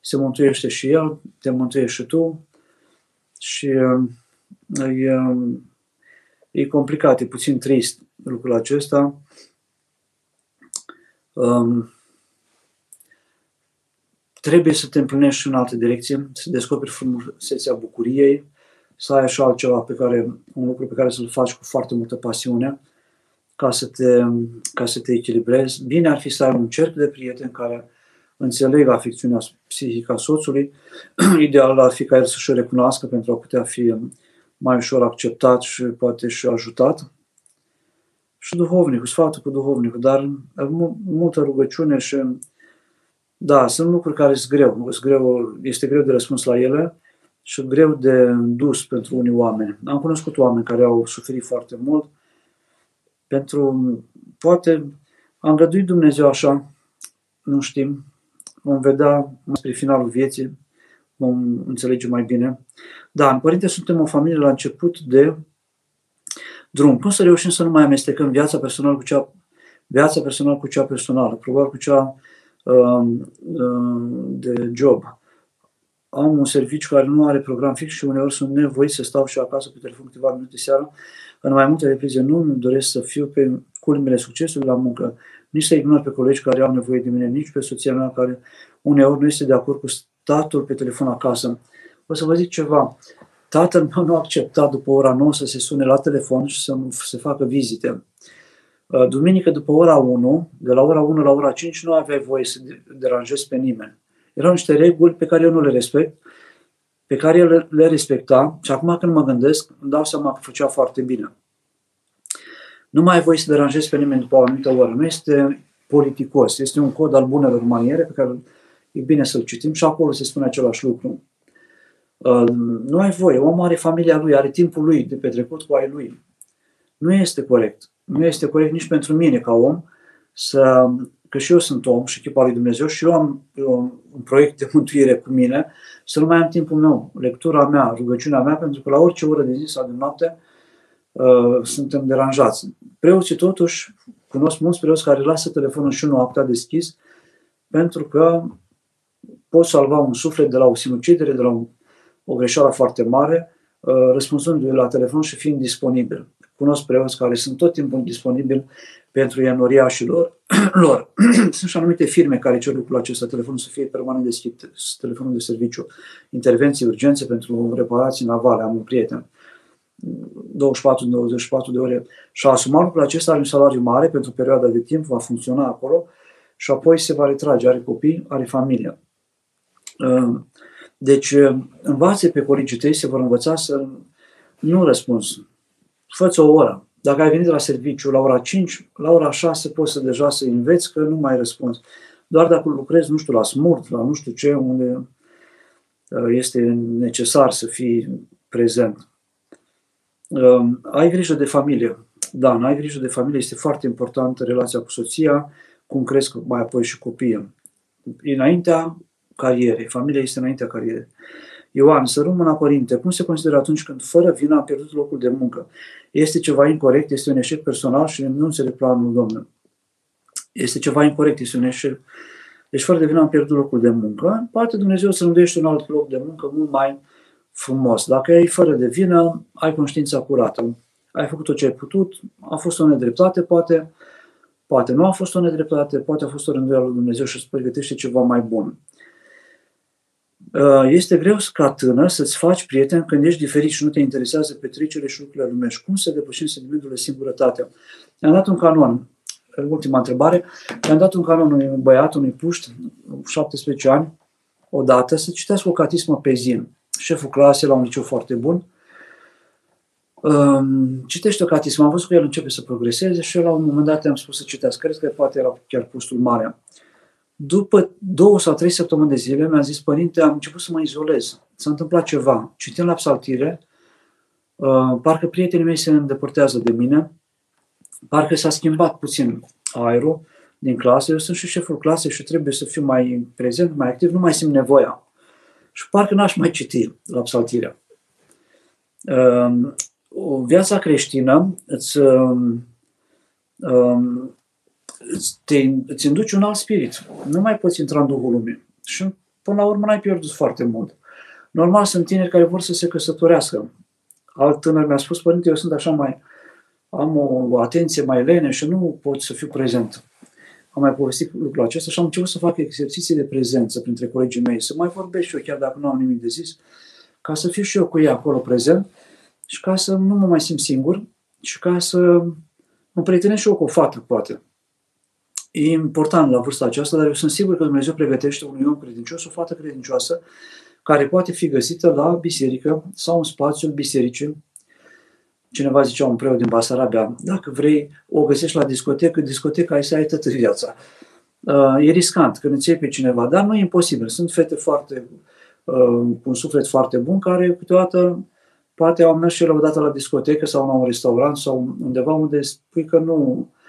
Speaker 1: se mântuiește și El, te mântuiești și tu. Și uh, e, e complicat, e puțin trist lucrul acesta. Um, trebuie să te împlinești și în altă direcție, să descoperi frumusețea bucuriei, să ai așa altceva pe care, un lucru pe care să-l faci cu foarte multă pasiune, ca să te, ca să te echilibrezi. Bine ar fi să ai un cerc de prieteni care înțeleg afecțiunea psihică a soțului. Ideal ar fi ca el să-și recunoască pentru a putea fi mai ușor acceptat și poate și ajutat. Și duhovnicul, sfatul cu duhovnicul, dar multă rugăciune și da, sunt lucruri care sunt greu. Sunt greu. Este greu de răspuns la ele și greu de dus pentru unii oameni. Am cunoscut oameni care au suferit foarte mult pentru, poate, am îngăduit Dumnezeu așa, nu știm, vom vedea spre finalul vieții, vom înțelege mai bine. Da, în Părinte suntem o familie la început de drum. Cum să reușim să nu mai amestecăm viața personală cu cea, viața personală cu cea personală, probabil cu cea Um, um, de job. Am un serviciu care nu are program fix și uneori sunt nevoit să stau și acasă pe telefon câteva minute seara. În mai multe reprize nu îmi doresc să fiu pe culmile succesului la muncă, nici să ignor pe colegi care au nevoie de mine, nici pe soția mea care uneori nu este de acord cu statul pe telefon acasă. O să vă zic ceva. Tatăl meu nu a acceptat după ora 9 să se sune la telefon și să se facă vizite. Uh, duminică după ora 1, de la ora 1 la ora 5, nu aveai voie să deranjezi pe nimeni. Erau niște reguli pe care eu nu le respect pe care el le respecta și acum când mă gândesc, îmi dau seama că făcea foarte bine. Nu mai ai voie să deranjezi pe nimeni după o anumită oră. Nu este politicos. Este un cod al bunelor maniere pe care e bine să-l citim și acolo se spune același lucru. Uh, nu ai voie. Omul are familia lui, are timpul lui de petrecut cu ai lui. Nu este corect. Nu este corect nici pentru mine ca om să, că și eu sunt om și echipa lui Dumnezeu și eu am eu, un proiect de mântuire cu mine, să nu mai am timpul meu, lectura mea, rugăciunea mea, pentru că la orice oră de zi sau de noapte uh, suntem deranjați. Preoții totuși, cunosc mulți preoți care lasă telefonul și noaptea deschis pentru că pot salva un suflet de la o sinucidere, de la un, o greșeală foarte mare, uh, răspunzându-i la telefon și fiind disponibil. Cunosc preoți care sunt tot timpul disponibili pentru enoriașilor lor. sunt și anumite firme care cer lucrul acesta, telefonul să fie permanent deschis, telefonul de serviciu, intervenții, urgențe pentru reparații navale, am un prieten. 24 24 de ore și a asumat lucrul acesta are un salariu mare pentru perioada de timp, va funcționa acolo și apoi se va retrage, are copii, are familie. Uh, deci, uh, învațe pe colegii tăi, se vor învăța să nu răspunzi. Fă-ți o oră. Dacă ai venit la serviciu la ora 5, la ora 6 poți să deja să înveți că nu mai răspunzi. Doar dacă lucrezi, nu știu, la smurt, la nu știu ce, unde uh, este necesar să fii prezent. Ai grijă de familie. Da, ai grijă de familie, este foarte importantă relația cu soția, cum cresc mai apoi și copiii. Înaintea carierei, familia este înaintea carierei. Ioan, să rămână părinte, cum se consideră atunci când fără vină a pierdut locul de muncă? Este ceva incorrect, este un eșec personal și nu înțeleg planul Domnului. Este ceva incorrect, este un eșec. Deci fără de vină am pierdut locul de muncă. Poate Dumnezeu să îndește un alt loc de muncă mult mai frumos. Dacă ai fără de vină, ai conștiința curată. Ai făcut tot ce ai putut, a fost o nedreptate, poate, poate nu a fost o nedreptate, poate a fost o rânduială lui Dumnezeu și îți pregătește ceva mai bun. Uh, este greu ca tânăr să-ți faci prieten când ești diferit și nu te interesează petrecerile și lucrurile lumești. Cum să depășim sentimentul de singurătate? I-am dat un canon, ultima întrebare, i-am dat un canon unui băiat, unui puști, 17 ani, odată, să citească o catismă pe zi. Șeful clasei la un liceu foarte bun. Um, citește o catismă, am văzut că el începe să progreseze și eu la un moment dat i-am spus să citească. Cred că poate era chiar pustul mare. După două sau trei săptămâni de zile mi-a zis, părinte, am început să mă izolez. S-a întâmplat ceva. Citim la psaltire, uh, parcă prietenii mei se îndepărtează de mine, parcă s-a schimbat puțin aerul din clasă. Eu sunt și șeful clasei și trebuie să fiu mai prezent, mai activ, nu mai simt nevoia. Și parcă n-aș mai citi la psaltire. Uh, viața creștină îți uh, te, îți induci un alt spirit. Nu mai poți intra în Duhul Lumii. Și până la urmă n-ai pierdut foarte mult. Normal sunt tineri care vor să se căsătorească. Alt tânăr mi-a spus, părinte, eu sunt așa mai, am o, o atenție mai lene și nu pot să fiu prezent. Am mai povestit lucrul acesta și am început să fac exerciții de prezență printre colegii mei, să mai vorbesc și eu, chiar dacă nu am nimic de zis, ca să fiu și eu cu ei acolo prezent și ca să nu mă mai simt singur și ca să mă prietenesc și eu cu o fată, poate. E important la vârsta aceasta, dar eu sunt sigur că Dumnezeu pregătește unui om credincios o fată credincioasă care poate fi găsită la biserică sau în spațiul bisericii. Cineva zicea un preot din Basarabia, dacă vrei o găsești la discotecă, discoteca ai să ai toată viața. Uh, e riscant când îți iei pe cineva, dar nu e imposibil. Sunt fete foarte, uh, cu un suflet foarte bun care câteodată poate au mers și la o dată la discotecă sau la un restaurant sau undeva unde spui că nu, uh,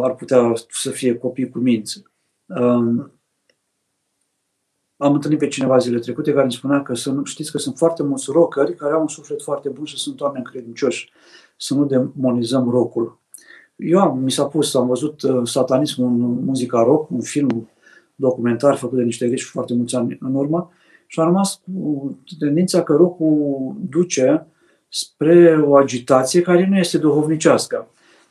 Speaker 1: ar putea să fie copii cu minți. Uh, am întâlnit pe cineva zile trecute care îmi spunea că sunt, știți că sunt foarte mulți rockeri care au un suflet foarte bun și sunt oameni credincioși. Să nu demonizăm rockul. Eu am, mi s-a pus, am văzut uh, satanismul în muzica rock, un film documentar făcut de niște greci foarte mulți ani în urmă și a rămas cu tendința că rockul duce spre o agitație care nu este duhovnicească.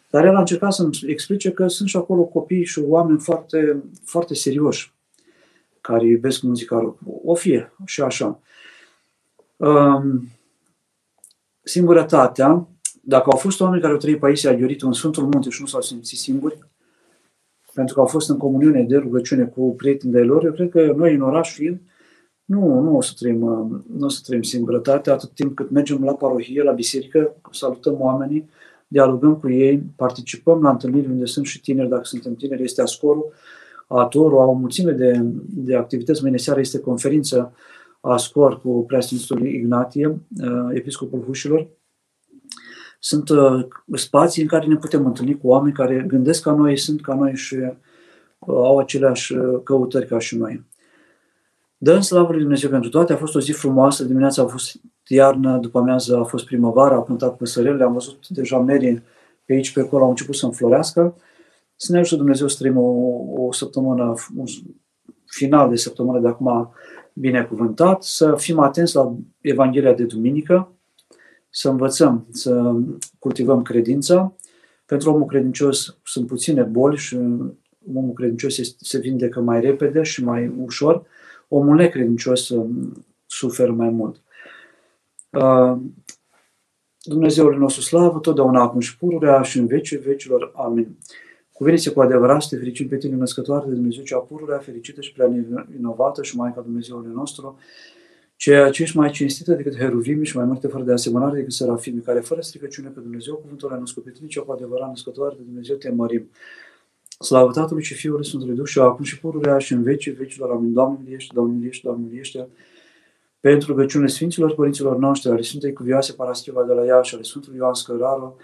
Speaker 1: Dar el a încercat să-mi explice că sunt și acolo copii și oameni foarte, foarte serioși care iubesc muzica rock. O fie și așa. Um, singurătatea, dacă au fost oameni care au trăit pe aici, au Ioritu în Sfântul Munte și nu s-au simțit singuri, pentru că au fost în comuniune de rugăciune cu prietenii de lor, eu cred că noi în oraș fiind, Nu, nu o să trăim, uh, nu o să trăim singurătate atât timp cât mergem la parohie, la biserică, salutăm oamenii, dialogăm cu ei, participăm la întâlniri unde sunt și tineri, dacă suntem tineri, este ascorul, atorul, au o mulțime de, de activități. Mâine seara este conferință Ascor cu preasfințitul Ignatie, uh, episcopul Hușilor. Sunt uh, spații în care ne putem întâlni cu oameni care gândesc ca noi, sunt ca noi și au aceleași căutări ca și noi. Dăm slavă lui Dumnezeu pentru toate. A fost o zi frumoasă, dimineața a fost iarnă, după amiază a fost primăvară, a cântat păsărele, am văzut deja merii pe aici, pe acolo, au început să înflorească. Să ne ajute Dumnezeu să trăim o, o săptămână, un final de săptămână de acum binecuvântat, să fim atenți la Evanghelia de duminică, să învățăm, să cultivăm credința. Pentru omul credincios sunt puține boli și omul credincios se vindecă mai repede și mai ușor omul necredincios suferă mai mult. Uh, Dumnezeul nostru slavă, totdeauna acum și pururea și în vecii vecilor. Amin. Cuvine cu adevărat să te fericim pe tine, născătoare de Dumnezeu, cea pururea, fericită și prea inovată și Maica Dumnezeului nostru, ceea ce ești mai cinstită decât heruvimi și mai multe fără de asemănare decât serafimi, care fără stricăciune pe Dumnezeu, cuvântul a născut pe tine, cea cu adevărat născătoare de Dumnezeu, te mărim. Slavă Tatălui și Fiului Sfântului Duh și acum și pururea și în vecii vecilor. Amin. Doamne miliește, Doamne miliește, Doamne miliește. Pentru rugăciunile Sfinților Părinților noștri, ale Sfintei Cuvioase Paraschiva de la ea și ale Sfântului Ioan Scăraru,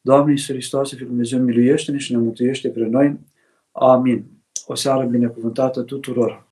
Speaker 1: Doamne Iisus Hristos, Fiul Dumnezeu, miluiește-ne și ne mântuiește pre noi. Amin. O seară binecuvântată tuturor!